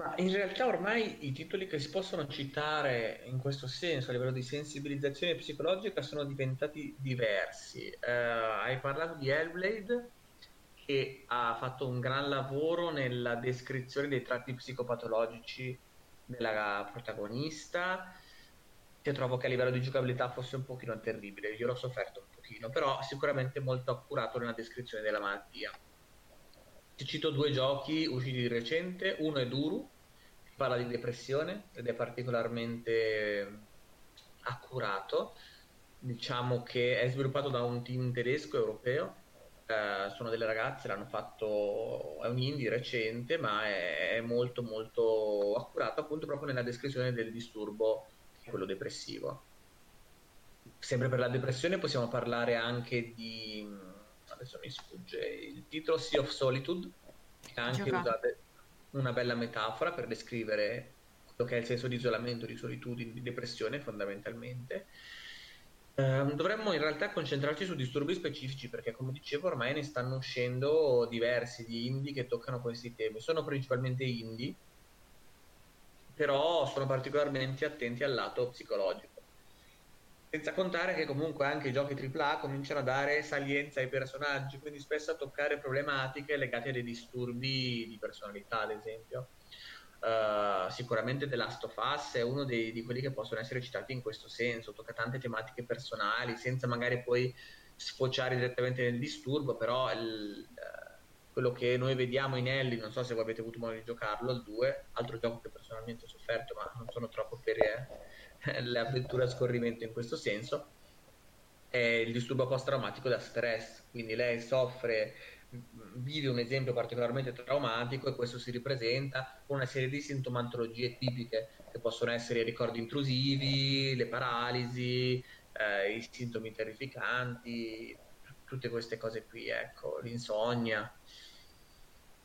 Ma in realtà ormai i titoli che si possono citare in questo senso a livello di sensibilizzazione psicologica sono diventati diversi. Eh, hai parlato di Hellblade che ha fatto un gran lavoro nella descrizione dei tratti psicopatologici della protagonista, che trovo che a livello di giocabilità fosse un pochino terribile. Io l'ho sofferto un pochino, però sicuramente molto accurato nella descrizione della malattia. Ti cito due giochi usciti di recente, uno è Duru, che parla di depressione ed è particolarmente accurato. Diciamo che è sviluppato da un team tedesco europeo, eh, sono delle ragazze, l'hanno fatto, è un indie recente, ma è, è molto molto accurato appunto proprio nella descrizione del disturbo, quello depressivo. Sempre per la depressione possiamo parlare anche di adesso mi sfugge il titolo Sea of Solitude, che anche usato una bella metafora per descrivere quello che è il senso di isolamento, di solitudine, di depressione fondamentalmente. Ehm, dovremmo in realtà concentrarci su disturbi specifici perché, come dicevo, ormai ne stanno uscendo diversi di indie che toccano questi temi. Sono principalmente indie, però sono particolarmente attenti al lato psicologico. Senza contare che comunque anche i giochi AAA cominciano a dare salienza ai personaggi, quindi spesso a toccare problematiche legate a dei disturbi di personalità, ad esempio. Uh, sicuramente The Last of Us è uno dei, di quelli che possono essere citati in questo senso, tocca tante tematiche personali, senza magari poi sfociare direttamente nel disturbo, però il, uh, quello che noi vediamo in Ellie, non so se voi avete avuto modo di giocarlo, al 2, altro gioco che personalmente ho sofferto, ma non sono troppo per... Eh le avventure a scorrimento in questo senso, è il disturbo post-traumatico da stress. Quindi lei soffre, vive un esempio particolarmente traumatico e questo si ripresenta con una serie di sintomatologie tipiche che possono essere i ricordi intrusivi, le paralisi, eh, i sintomi terrificanti, tutte queste cose qui, ecco, l'insonnia.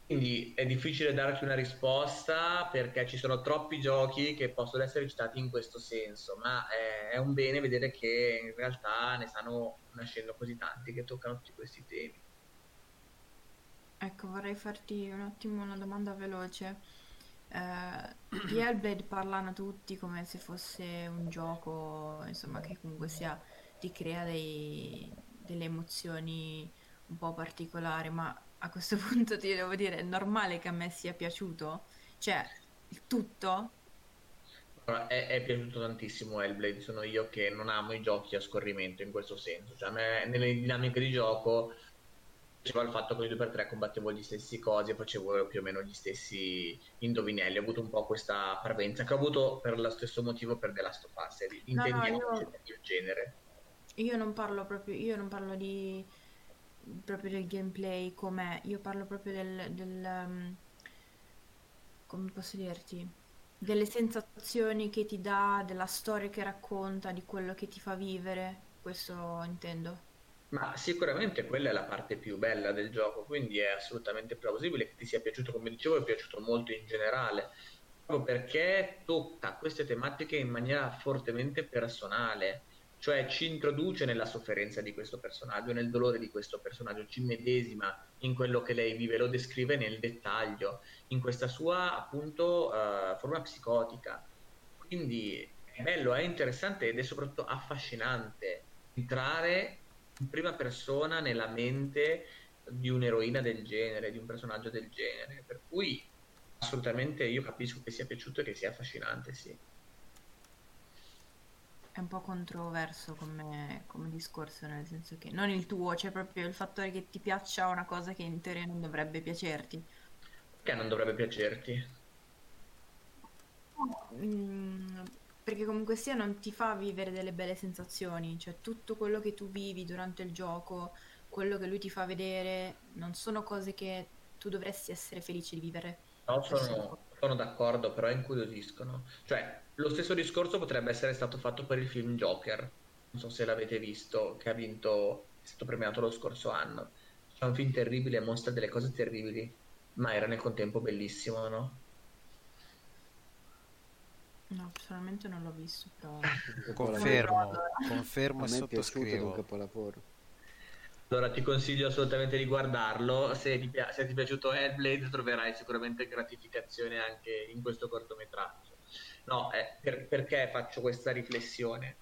Quindi è difficile darti una risposta perché ci sono troppi giochi che possono essere citati in questo senso, ma è, è un bene vedere che in realtà ne stanno nascendo così tanti che toccano tutti questi temi. Ecco, vorrei farti un attimo una domanda veloce. Eh, di Hellblade parlano tutti come se fosse un gioco, insomma, che comunque sia, ti crea dei, delle emozioni un po' particolari, ma a questo punto ti devo dire, è normale che a me sia piaciuto? Cioè, il tutto? Allora, è, è, piaciuto tantissimo Hellblade, sono io che non amo i giochi a scorrimento in questo senso, cioè me nelle dinamiche di gioco piaceva il fatto che ogni 2x3 combattevo gli stessi cosi e facevo più o meno gli stessi indovinelli, ho avuto un po' questa parvenza che ho avuto per lo stesso motivo per The Last of Us, intendiamo no, no, io... il genere. Io non parlo proprio, io non parlo di proprio del gameplay com'è, io parlo proprio del, del um, come posso dirti, delle sensazioni che ti dà, della storia che racconta, di quello che ti fa vivere, questo intendo. Ma sicuramente quella è la parte più bella del gioco, quindi è assolutamente plausibile che ti sia piaciuto, come dicevo, è piaciuto molto in generale, proprio perché tocca queste tematiche in maniera fortemente personale cioè ci introduce nella sofferenza di questo personaggio, nel dolore di questo personaggio, ci medesima in quello che lei vive, lo descrive nel dettaglio, in questa sua appunto uh, forma psicotica. Quindi è bello, è interessante ed è soprattutto affascinante entrare in prima persona nella mente di un'eroina del genere, di un personaggio del genere. Per cui assolutamente io capisco che sia piaciuto e che sia affascinante, sì. È un po' controverso come, come discorso, nel senso che non il tuo, cioè proprio il fattore che ti piaccia una cosa che in teoria non dovrebbe piacerti. Perché non dovrebbe piacerti? Mm, perché comunque sia non ti fa vivere delle belle sensazioni, cioè tutto quello che tu vivi durante il gioco, quello che lui ti fa vedere, non sono cose che tu dovresti essere felice di vivere. No, sono, sono d'accordo, però incuriosiscono. Cioè, lo stesso discorso potrebbe essere stato fatto per il film Joker. Non so se l'avete visto, che ha vinto, è stato premiato lo scorso anno. È un film terribile, mostra delle cose terribili, ma era nel contempo bellissimo, no? No, personalmente non l'ho visto, però... confermo, confermo e sottoscrivo. capolavoro. Allora ti consiglio assolutamente di guardarlo, se ti, pi- se ti è piaciuto Hellblade troverai sicuramente gratificazione anche in questo cortometraggio. No, eh, per, perché faccio questa riflessione?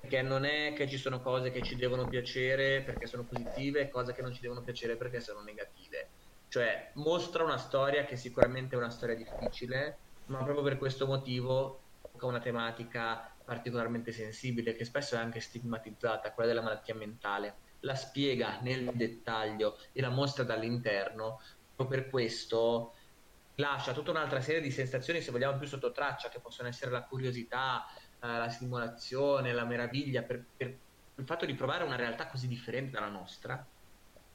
Perché non è che ci sono cose che ci devono piacere perché sono positive e cose che non ci devono piacere perché sono negative. Cioè, mostra una storia che sicuramente è una storia difficile, ma proprio per questo motivo tocca una tematica particolarmente sensibile che spesso è anche stigmatizzata, quella della malattia mentale la spiega nel dettaglio e la mostra dall'interno, proprio per questo lascia tutta un'altra serie di sensazioni, se vogliamo più sotto traccia, che possono essere la curiosità, eh, la stimolazione, la meraviglia, per, per il fatto di provare una realtà così differente dalla nostra,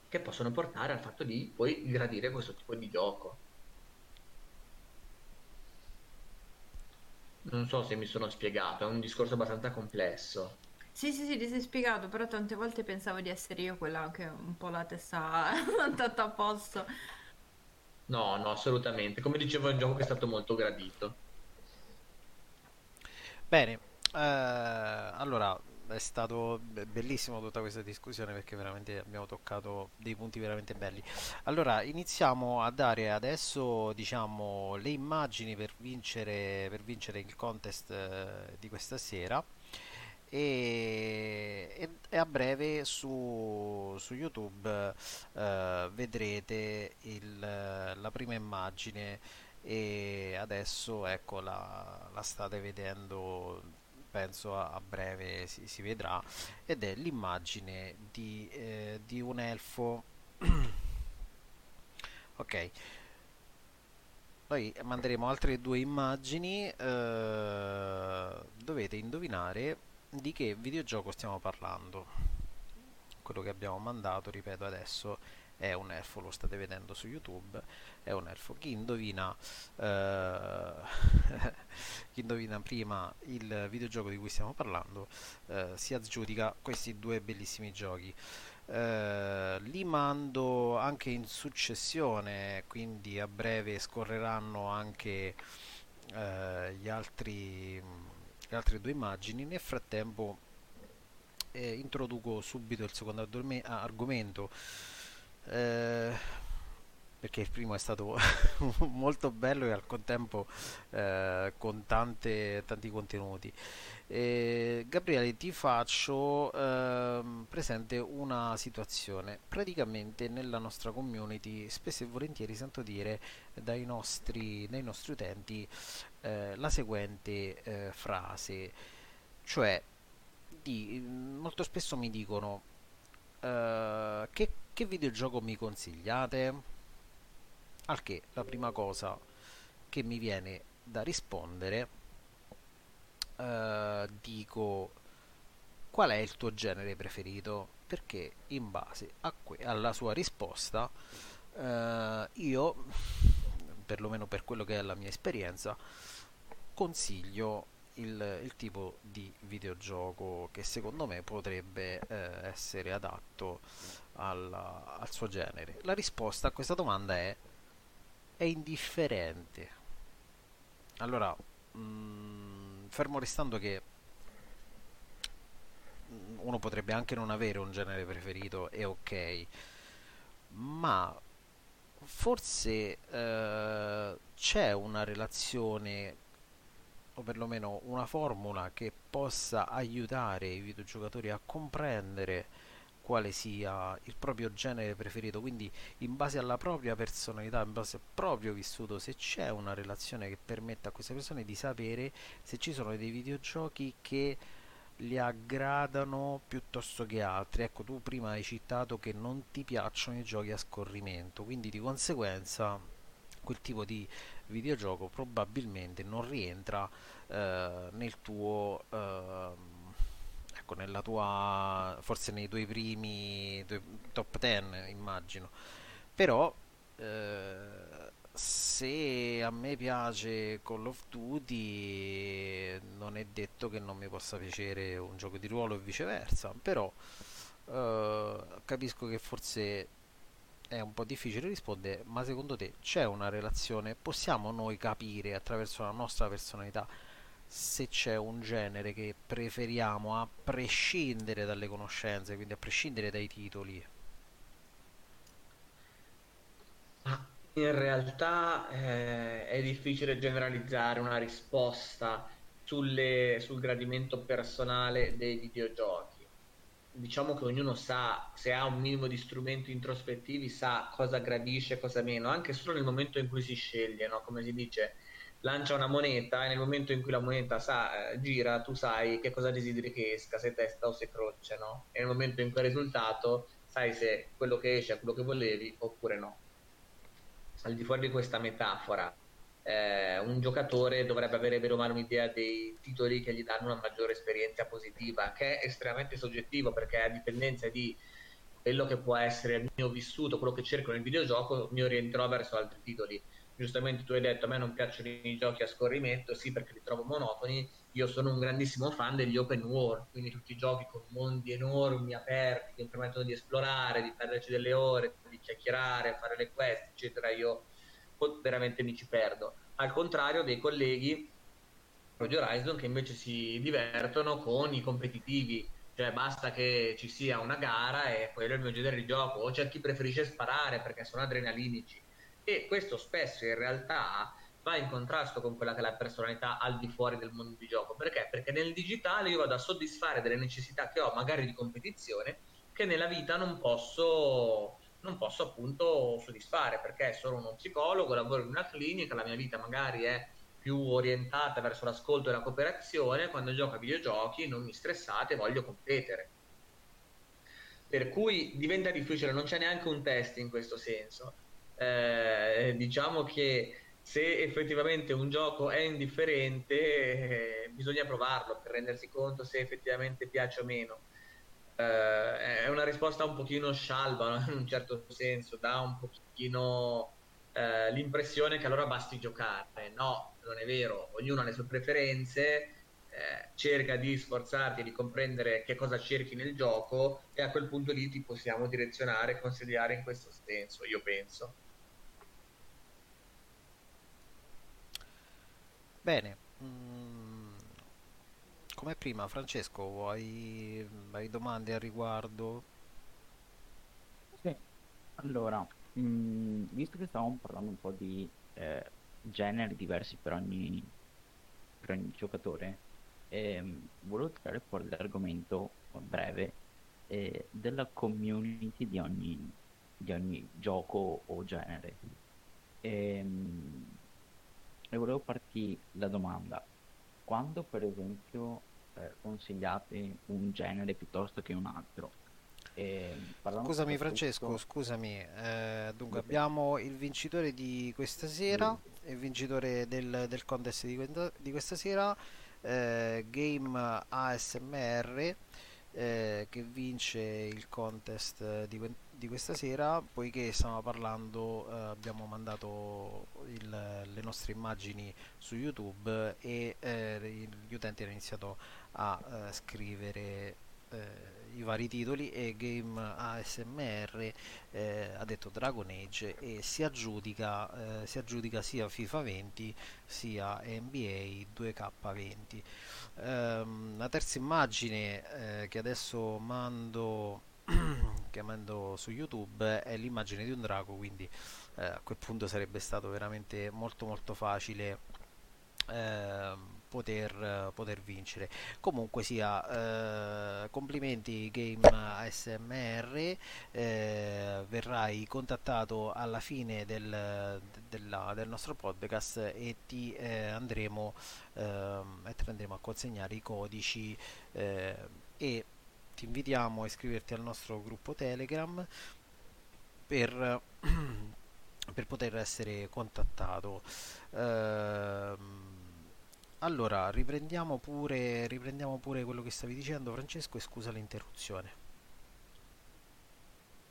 che possono portare al fatto di poi gradire questo tipo di gioco. Non so se mi sono spiegato, è un discorso abbastanza complesso. Sì, sì, sì, ti sei spiegato, però tante volte pensavo di essere io quella che un po' la testa andata a posto. No, no, assolutamente. Come dicevo, è un gioco che è stato molto gradito. Bene, eh, allora è stato bellissimo tutta questa discussione perché veramente abbiamo toccato dei punti veramente belli. Allora, iniziamo a dare adesso, diciamo, le immagini per vincere, per vincere il contest eh, di questa sera e, e a breve su, su YouTube eh, vedrete il, la prima immagine e adesso ecco la, la state vedendo penso a, a breve si, si, vedrà ed è l'immagine di, eh, di un elfo. Ok. Poi manderemo altre due immagini eh, dovete indovinare di che videogioco stiamo parlando? Quello che abbiamo mandato ripeto adesso è un elfo lo state vedendo su youtube è un elfo. Chi indovina eh, chi indovina prima il videogioco di cui stiamo parlando eh, si aggiudica questi due bellissimi giochi. Eh, li mando anche in successione quindi a breve scorreranno anche eh, gli altri le altre due immagini. Nel frattempo eh, introduco subito il secondo argomento. Eh, perché il primo è stato molto bello e al contempo eh, con tante, tanti contenuti eh, Gabriele ti faccio eh, presente una situazione. Praticamente nella nostra community spesso e volentieri sento dire dai nostri, dai nostri utenti eh, la seguente eh, frase. Cioè di, molto spesso mi dicono eh, che, che videogioco mi consigliate? Al che la prima cosa che mi viene da rispondere uh, dico qual è il tuo genere preferito? Perché in base que- alla sua risposta uh, io perlomeno per quello che è la mia esperienza consiglio il, il tipo di videogioco che secondo me potrebbe eh, essere adatto alla, al suo genere. La risposta a questa domanda è è indifferente. Allora mh, mm, fermo restando che uno potrebbe anche non avere un genere preferito, è ok, ma forse eh, c'è una relazione o perlomeno una formula che possa aiutare i videogiocatori a comprendere quale sia il proprio genere preferito, quindi in base alla propria personalità, in base al proprio vissuto, se c'è una relazione che permetta a queste persone di sapere se ci sono dei videogiochi che li aggradano piuttosto che altri. Ecco, tu prima hai citato che non ti piacciono i giochi a scorrimento, quindi di conseguenza quel tipo di videogioco probabilmente non rientra eh, nel tuo eh, ecco, nella tua, forse nei tuoi primi tuoi top 10 immagino, però eh, se a me piace Call of Duty non è detto che non mi possa piacere un gioco di ruolo e viceversa, però eh, capisco che forse è un po' difficile rispondere, ma secondo te c'è una relazione? Possiamo noi capire attraverso la nostra personalità se c'è un genere che preferiamo a prescindere dalle conoscenze, quindi a prescindere dai titoli? In realtà eh, è difficile generalizzare una risposta sulle, sul gradimento personale dei videogiochi. Diciamo che ognuno sa, se ha un minimo di strumenti introspettivi, sa cosa gradisce, cosa meno, anche solo nel momento in cui si sceglie, no? come si dice, lancia una moneta e nel momento in cui la moneta sa, eh, gira, tu sai che cosa desideri che esca, se testa o se croce, no? E nel momento in cui è risultato sai se quello che esce è quello che volevi oppure no. Al di fuori di questa metafora, eh, un giocatore dovrebbe avere bene o un'idea dei titoli che gli danno una maggiore esperienza positiva, che è estremamente soggettivo perché a dipendenza di quello che può essere il mio vissuto, quello che cerco nel videogioco, mi orienterò verso altri titoli giustamente tu hai detto a me non piacciono i giochi a scorrimento, sì perché li trovo monotoni, io sono un grandissimo fan degli open world, quindi tutti i giochi con mondi enormi, aperti, che mi permettono di esplorare, di perderci delle ore, di chiacchierare, fare le quest, eccetera, io veramente mi ci perdo. Al contrario dei colleghi di Horizon che invece si divertono con i competitivi, cioè basta che ci sia una gara e quello è il mio genere di gioco, o c'è chi preferisce sparare perché sono adrenalinici e questo spesso in realtà va in contrasto con quella che è la personalità al di fuori del mondo di gioco. Perché? Perché nel digitale io vado a soddisfare delle necessità che ho, magari di competizione, che nella vita non posso, non posso appunto soddisfare, perché sono uno psicologo, lavoro in una clinica, la mia vita magari è più orientata verso l'ascolto e la cooperazione, quando gioco a videogiochi non mi stressate, voglio competere. Per cui diventa difficile, non c'è neanche un test in questo senso. Eh, diciamo che se effettivamente un gioco è indifferente, eh, bisogna provarlo per rendersi conto se effettivamente piace o meno. Eh, è una risposta un pochino scialba, in un certo senso, dà un pochino eh, l'impressione che allora basti giocare. No, non è vero, ognuno ha le sue preferenze, eh, cerca di sforzarti di comprendere che cosa cerchi nel gioco e a quel punto lì ti possiamo direzionare e consigliare in questo senso, io penso. Bene, mm, come prima, Francesco, vuoi, hai domande a riguardo? Sì, allora, mh, visto che stavamo parlando un po' di eh, generi diversi per ogni, per ogni giocatore, ehm, volevo tirare fuori l'argomento breve eh, della community di ogni, di ogni gioco o genere. Ehm, e volevo farti la domanda, quando per esempio eh, consigliate un genere piuttosto che un altro? Scusami Francesco, scusami, eh, dunque abbiamo il vincitore di questa sera, il vincitore del, del contest di, di questa sera, eh, Game ASMR, eh, che vince il contest di, di questa sera, poiché stiamo parlando, eh, abbiamo mandato il, le nostre immagini su YouTube e eh, gli utenti hanno iniziato a eh, scrivere eh, i vari titoli e Game ASMR eh, ha detto Dragon Age e si aggiudica, eh, si aggiudica sia FIFA 20 sia NBA 2K20. Um, la terza immagine che adesso mando chiamando su YouTube è l'immagine di un drago quindi eh, a quel punto sarebbe stato veramente molto molto facile eh, poter, poter, vincere. Comunque sia eh, complimenti game ASMR eh, verrai contattato alla fine del, della, del nostro podcast e ti eh, andremo, ehm, andremo a consegnare i codici eh, e ti invitiamo a iscriverti al nostro gruppo Telegram per, per poter essere contattato. Ehm, allora, riprendiamo pure, riprendiamo pure quello che stavi dicendo, Francesco, e scusa l'interruzione.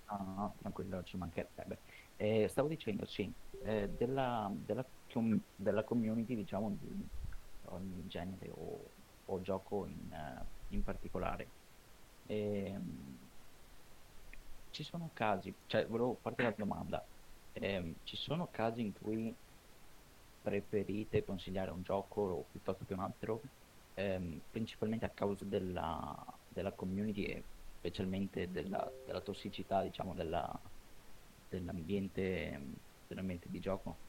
No, no, tranquillo, ci mancherebbe. Eh, stavo dicendo, sì, eh, della, della, della, community, diciamo, di ogni genere o, o gioco in, uh, in particolare. E, ehm, ci sono casi, cioè volevo farti la domanda, eh, ci sono casi in cui preferite consigliare un gioco piuttosto che un altro, ehm, principalmente a causa della, della community e specialmente della, della tossicità, diciamo, della, dell'ambiente, dell'ambiente di gioco?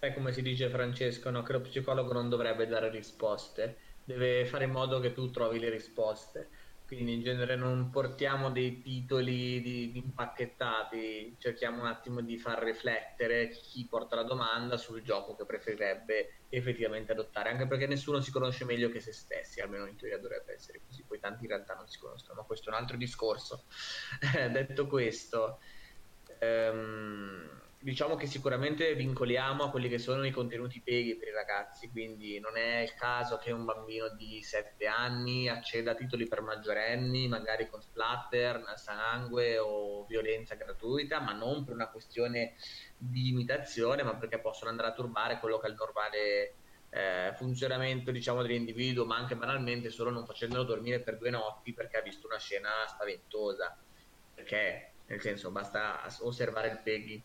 Sai come si dice Francesco, no? che lo psicologo non dovrebbe dare risposte deve fare in modo che tu trovi le risposte. Quindi in genere non portiamo dei titoli di, di impacchettati, cerchiamo un attimo di far riflettere chi porta la domanda sul gioco che preferirebbe effettivamente adottare, anche perché nessuno si conosce meglio che se stessi, almeno in teoria dovrebbe essere così, poi tanti in realtà non si conoscono, ma questo è un altro discorso. Detto questo, ehm, diciamo che sicuramente vincoliamo a quelli che sono i contenuti peghi per i ragazzi, quindi non è il caso che un bambino di 7 anni acceda a titoli per maggiorenni, magari con splatter, sangue o violenza gratuita, ma non per una questione di imitazione, ma perché possono andare a turbare quello che è il normale eh, funzionamento diciamo, dell'individuo, ma anche banalmente solo non facendolo dormire per due notti perché ha visto una scena spaventosa. Perché, nel senso, basta osservare il Peggy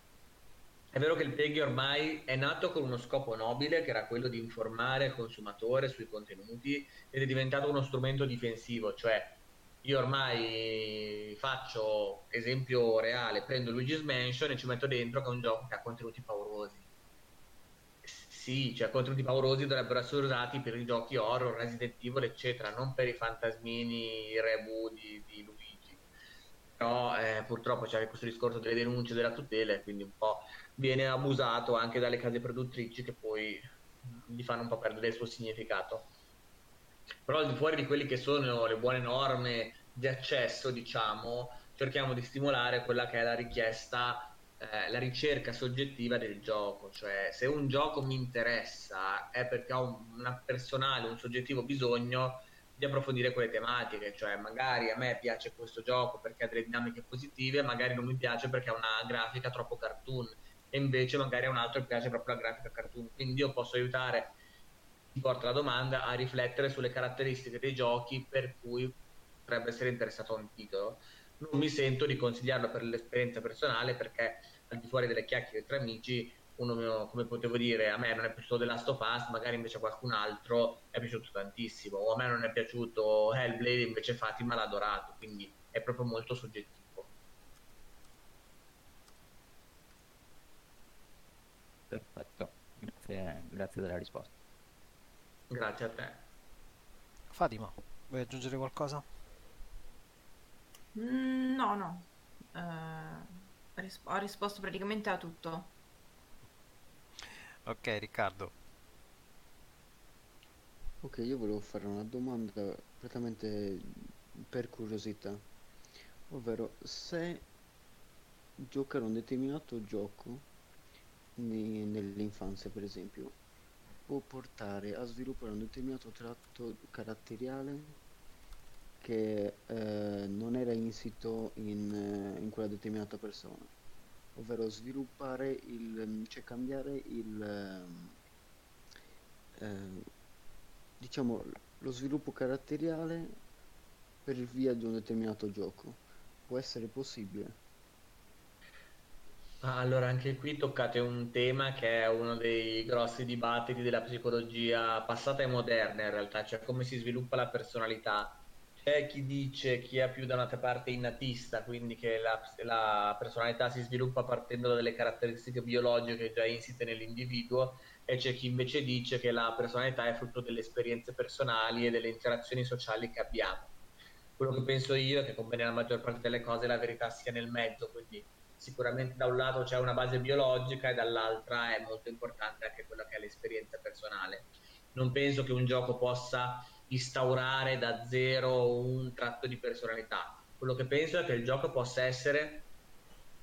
è vero che il PEGI ormai è nato con uno scopo nobile, che era quello di informare il consumatore sui contenuti, ed è diventato uno strumento difensivo, cioè io ormai faccio esempio reale, prendo Luigi's Mansion e ci metto dentro che è un gioco che ha contenuti paurosi. Sì, cioè contenuti paurosi dovrebbero essere usati per i giochi horror, Resident Evil, eccetera, non per i fantasmini, i reboot di, di Luigi. Però eh, purtroppo c'è questo discorso delle denunce della tutela quindi un po' viene abusato anche dalle case produttrici che poi gli fanno un po' perdere il suo significato. Però al di fuori di quelle che sono le buone norme di accesso, diciamo, cerchiamo di stimolare quella che è la richiesta, eh, la ricerca soggettiva del gioco, cioè se un gioco mi interessa è perché ho un, personale, un soggettivo bisogno di approfondire quelle tematiche, cioè magari a me piace questo gioco perché ha delle dinamiche positive, magari non mi piace perché ha una grafica troppo cartoon e invece magari a un altro piace proprio la grafica cartoon, quindi io posso aiutare ti porta la domanda a riflettere sulle caratteristiche dei giochi per cui potrebbe essere interessato a un titolo. Non mi sento di consigliarlo per l'esperienza personale perché al di fuori delle chiacchiere tra amici, uno, come potevo dire, a me non è piaciuto The Last of Us, magari invece a qualcun altro è piaciuto tantissimo, o a me non è piaciuto Hellblade, invece Fatima l'ha adorato, quindi è proprio molto soggettivo. Perfetto, grazie, grazie della risposta. Grazie a te. Fatima, vuoi aggiungere qualcosa? Mm, no, no. Eh, ris- ho risposto praticamente a tutto. Ok, Riccardo. Ok, io volevo fare una domanda completamente per curiosità, ovvero se giocare un determinato gioco ne- nell'infanzia, per esempio, può portare a sviluppare un determinato tratto caratteriale che eh, non era insito in, eh, in quella determinata persona, ovvero sviluppare il, cioè cambiare il, ehm, eh, diciamo, lo sviluppo caratteriale per via di un determinato gioco. Può essere possibile? Ah, Allora, anche qui toccate un tema che è uno dei grossi dibattiti della psicologia passata e moderna in realtà, cioè come si sviluppa la personalità. C'è chi dice, chi è più da una parte innatista, quindi che la, la personalità si sviluppa partendo da delle caratteristiche biologiche già insite nell'individuo, e c'è chi invece dice che la personalità è frutto delle esperienze personali e delle interazioni sociali che abbiamo. Quello che penso io è che, come nella maggior parte delle cose, la verità sia nel mezzo, quindi sicuramente da un lato c'è una base biologica e dall'altra è molto importante anche quella che è l'esperienza personale. Non penso che un gioco possa instaurare da zero un tratto di personalità. Quello che penso è che il gioco possa essere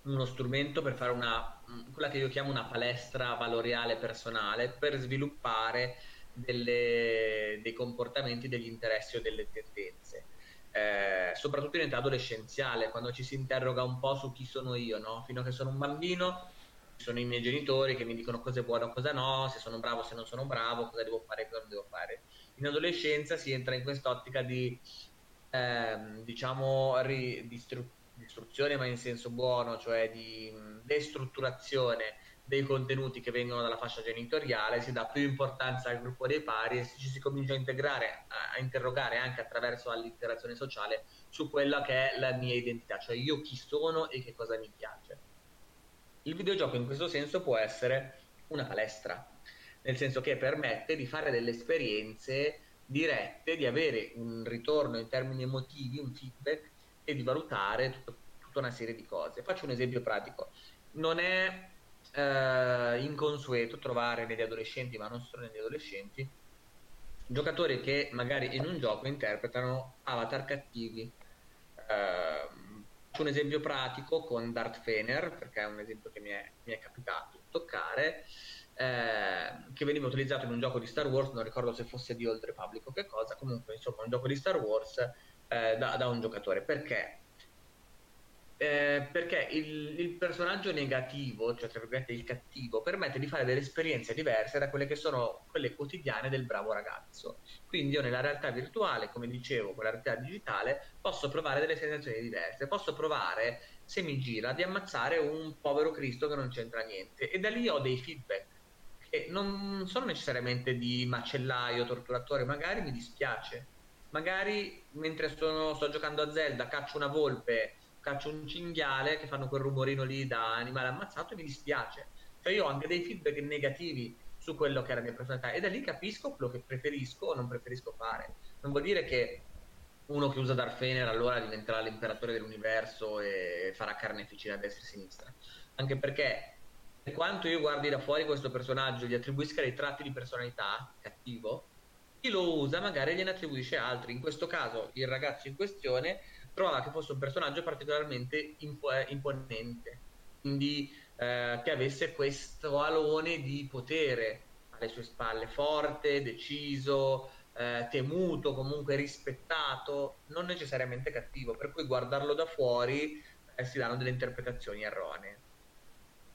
uno strumento per fare una, quella che io chiamo una palestra valoriale personale per sviluppare delle, dei comportamenti, degli interessi o delle tendenze eh, soprattutto in età adolescenziale, quando ci si interroga un po' su chi sono io, no? Fino a che sono un bambino, sono i miei genitori che mi dicono cosa è buono, cosa no, se sono bravo, se non sono bravo, cosa devo fare, cosa non devo fare. In adolescenza si entra in quest'ottica di, ehm, diciamo, ri- ma in senso buono, cioè di destrutturazione dei contenuti che vengono dalla fascia genitoriale, si dà più importanza al gruppo dei pari e ci si comincia a integrare, a, interrogare anche attraverso l'interazione sociale su quella che è la mia identità, cioè io chi sono e che cosa mi piace. Il videogioco in questo senso può essere una palestra, nel senso che permette di fare delle esperienze dirette, di avere un ritorno in termini emotivi, un feedback e di valutare tutto, tutta una serie di cose. Faccio un esempio pratico. Non è eh, inconsueto trovare negli adolescenti, ma non solo negli adolescenti, giocatori che magari in un gioco interpretano avatar cattivi. Eh, un esempio pratico con Darth Fener, perché è un esempio che mi è, mi è capitato di toccare, eh, che veniva utilizzato in un gioco di Star Wars, non ricordo se fosse di Old Republic o che cosa, comunque insomma un gioco di Star Wars eh, da, da un giocatore. Perché? Eh, perché il, il, personaggio negativo, cioè tra virgolette il cattivo, permette di fare delle esperienze diverse da quelle che sono quelle quotidiane del bravo ragazzo. Quindi io nella realtà virtuale, come dicevo, con la realtà digitale, posso provare delle sensazioni diverse. Posso provare, se mi gira, di ammazzare un povero Cristo che non c'entra niente. E da lì ho dei feedback che non sono necessariamente di macellaio, torturatore, magari mi dispiace magari mentre sono, sto giocando a Zelda caccio una volpe, caccio un cinghiale che fanno quel rumorino lì da animale ammazzato e mi dispiace. Cioè io ho anche dei feedback negativi su quello che è la mia personalità e da lì capisco quello che preferisco o non preferisco fare. Non vuol dire che uno che usa Darth Vader allora diventerà l'imperatore dell'universo e farà carneficina a destra e a sinistra. Anche perché per quanto io guardi da fuori questo personaggio gli attribuisca dei tratti di personalità cattivo, chi lo usa magari gliene attribuisce altri. In questo caso il ragazzo in questione trovava che fosse un personaggio particolarmente impo- imponente, quindi eh, che avesse questo alone di potere alle sue spalle, forte, deciso, eh, temuto, comunque rispettato, non necessariamente cattivo, per cui guardarlo da fuori eh, si danno delle interpretazioni erronee.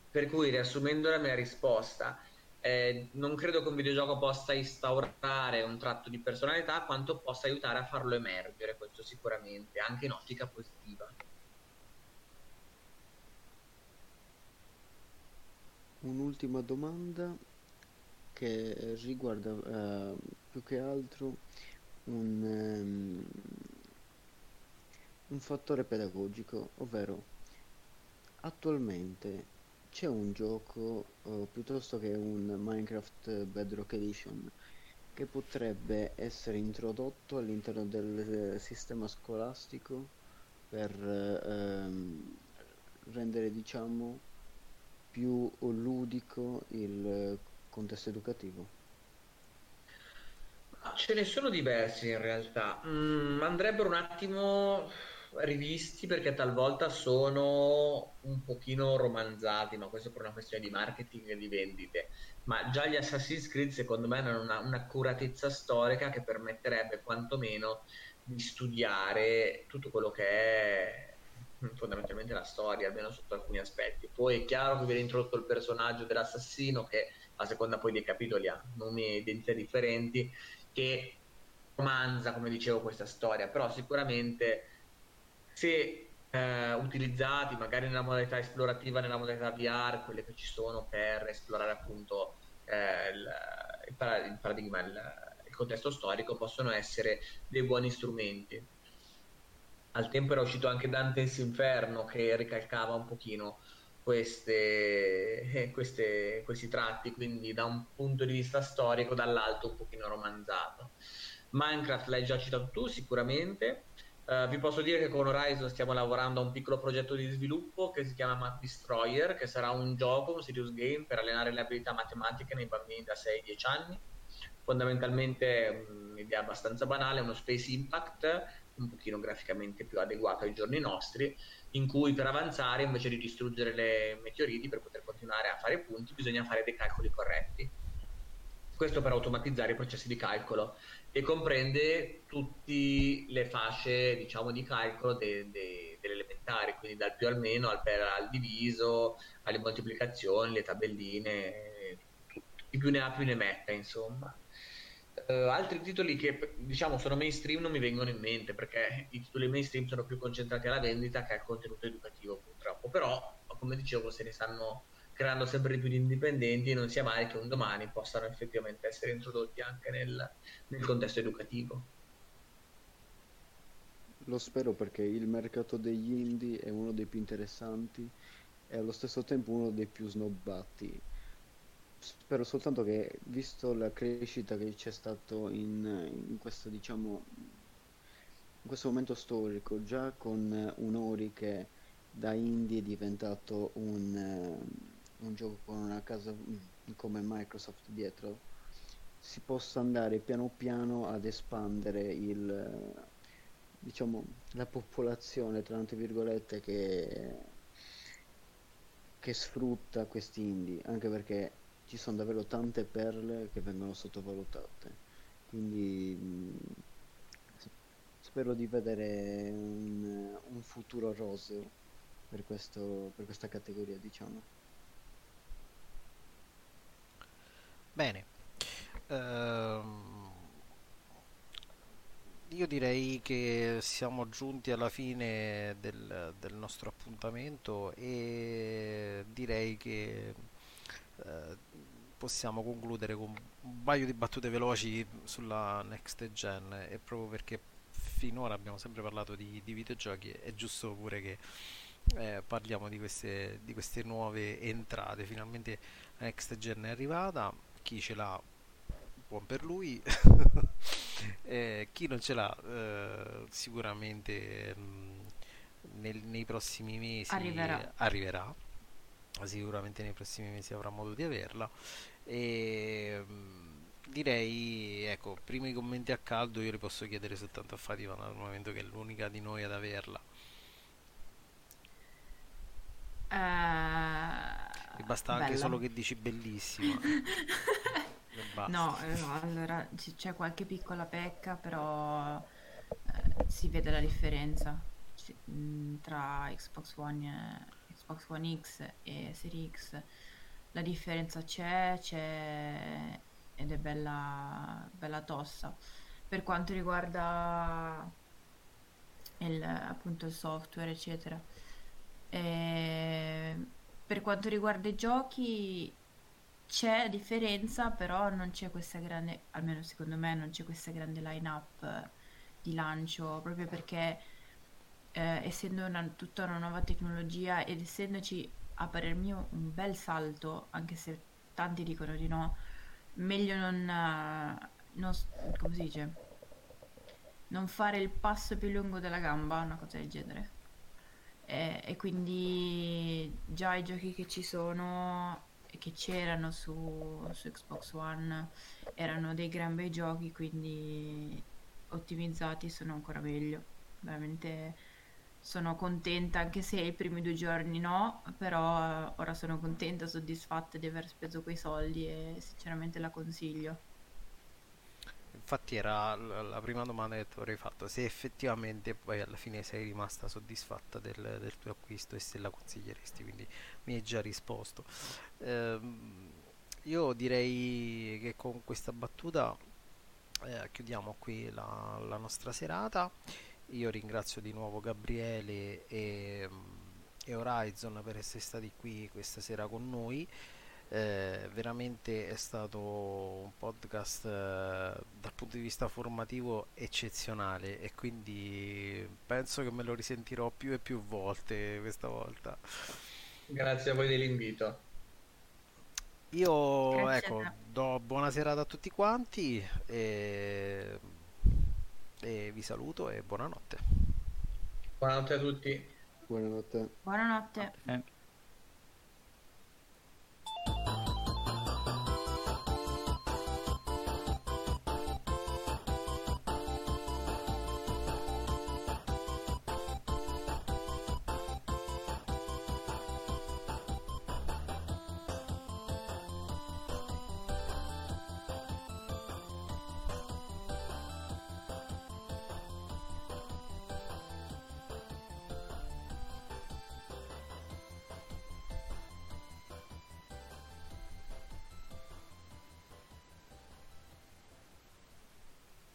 Per cui, riassumendo la mia risposta, eh, non credo che un videogioco possa instaurare un tratto di personalità quanto possa aiutare a farlo emergere, sicuramente, anche in ottica positiva. Un'ultima domanda che riguarda uh, più che altro un, um, un fattore pedagogico, ovvero attualmente c'è un gioco uh, piuttosto che un Minecraft Bedrock Edition che potrebbe essere introdotto all'interno del sistema scolastico per uh, rendere diciamo più ludico il contesto educativo? Ce ne sono diversi in realtà. Mm, andrebbero un attimo rivisti perché talvolta sono un pochino romanzati, ma questo per una questione di marketing e di vendite. Ma già gli Assassin's Creed secondo me hanno una, un'accuratezza storica che permetterebbe quantomeno di studiare tutto quello che è fondamentalmente la storia, almeno sotto alcuni aspetti. Poi è chiaro che viene introdotto il personaggio dell'assassino che a seconda poi dei capitoli ha nomi e identità differenti, che romanza, come dicevo, questa storia, però sicuramente se eh, utilizzati magari nella modalità esplorativa, nella modalità VR, quelle che ci sono per esplorare appunto eh, il, il, paradigma, il, il contesto storico, possono essere dei buoni strumenti. Al tempo era uscito anche Dante's Inferno che ricalcava un pochino queste, eh, queste, questi tratti, quindi da un punto di vista storico, dall'alto un pochino romanzato. Minecraft l'hai già citato tu sicuramente. Uh, vi posso dire che con Horizon stiamo lavorando a un piccolo progetto di sviluppo che si chiama Math Destroyer, che sarà un gioco, un serious game per allenare le abilità matematiche nei bambini da 6-10 anni. Fondamentalmente un'idea abbastanza banale, uno Space Impact, un pochino graficamente più adeguato ai giorni nostri, in cui per avanzare invece di distruggere le meteoriti per poter continuare a fare punti bisogna fare dei calcoli corretti. Questo per automatizzare i processi di calcolo e comprende tutte le fasce diciamo, di calcolo de, de, delle elementari, quindi dal più al meno al, per, al diviso, alle moltiplicazioni, le tabelline, chi più ne ha più ne metta insomma. Uh, altri titoli che diciamo sono mainstream non mi vengono in mente perché i titoli mainstream sono più concentrati alla vendita che al contenuto educativo purtroppo però come dicevo se ne stanno creando sempre più di indipendenti non sia mai che un domani possano effettivamente essere introdotti anche nel, nel contesto educativo. Lo spero perché il mercato degli indie è uno dei più interessanti e allo stesso tempo uno dei più snobbati. Spero soltanto che, visto la crescita che c'è stato in, in questo, diciamo, in questo momento storico, già con un Ori che da indie è diventato un, un gioco con una casa come Microsoft dietro, si possa andare piano piano ad espandere il, diciamo, la popolazione, tra virgolette, che, che sfrutta questi indie, anche perché ci sono davvero tante perle che vengono sottovalutate. Quindi mh, spero di vedere un, un futuro roseo per, questo, per questa categoria, diciamo. Bene. Uh, io direi che siamo giunti alla fine del, del nostro appuntamento e direi che uh, possiamo concludere con un paio di battute veloci sulla next gen e proprio perché finora abbiamo sempre parlato di, di videogiochi è giusto pure che eh, parliamo di queste, di queste nuove entrate finalmente la next gen è arrivata chi ce l'ha buon per lui. Eh, chi non ce l'ha eh, sicuramente mh, mm, nel, nei prossimi mesi arriverà. arriverà. Sicuramente nei prossimi mesi avrà modo di averla. E mm, direi ecco prima i commenti a caldo io li posso chiedere soltanto a Fatima dal momento che è l'unica di noi ad averla uh, mi basta bella. anche solo che dici bellissima no, eh, no, allora c'è qualche piccola pecca però eh, si vede la differenza mm, tra Xbox One e Xbox One X e Series X la differenza c'è, c'è ed è bella, bella tossa. Per quanto riguarda il, appunto il software, eccetera. E per quanto riguarda i giochi c'è differenza, però non c'è questa grande, almeno secondo me, non c'è questa grande line-up di lancio, proprio perché eh, essendo una, tutta una nuova tecnologia ed essendoci a parer mio un bel salto, anche se tanti dicono di no, meglio non, non come si dice, non fare il passo più lungo della gamba, una cosa del genere. E, e quindi già i giochi che ci sono e che c'erano su, su Xbox One erano dei gran bei giochi, quindi ottimizzati sono ancora meglio. Veramente sono contenta, anche se i primi due giorni no, però ora sono contenta, soddisfatta di aver speso quei soldi e sinceramente la consiglio. Infatti era la prima domanda che ti avrei fatto, se effettivamente poi alla fine sei rimasta soddisfatta del, del tuo acquisto e se la consiglieresti, quindi mi hai già risposto. Ehm, io direi che con questa battuta eh, chiudiamo qui la, la nostra serata io ringrazio di nuovo Gabriele e, e Horizon per essere stati qui questa sera con noi. Eh, veramente è stato un podcast eh, dal punto di vista formativo eccezionale e quindi penso che me lo risentirò più e più volte questa volta. Grazie a voi dell'invito. Io Grazie ecco, do buona serata a tutti quanti e e vi saluto e buonanotte. Buonanotte a tutti. Buonanotte. Buonanotte. Eh.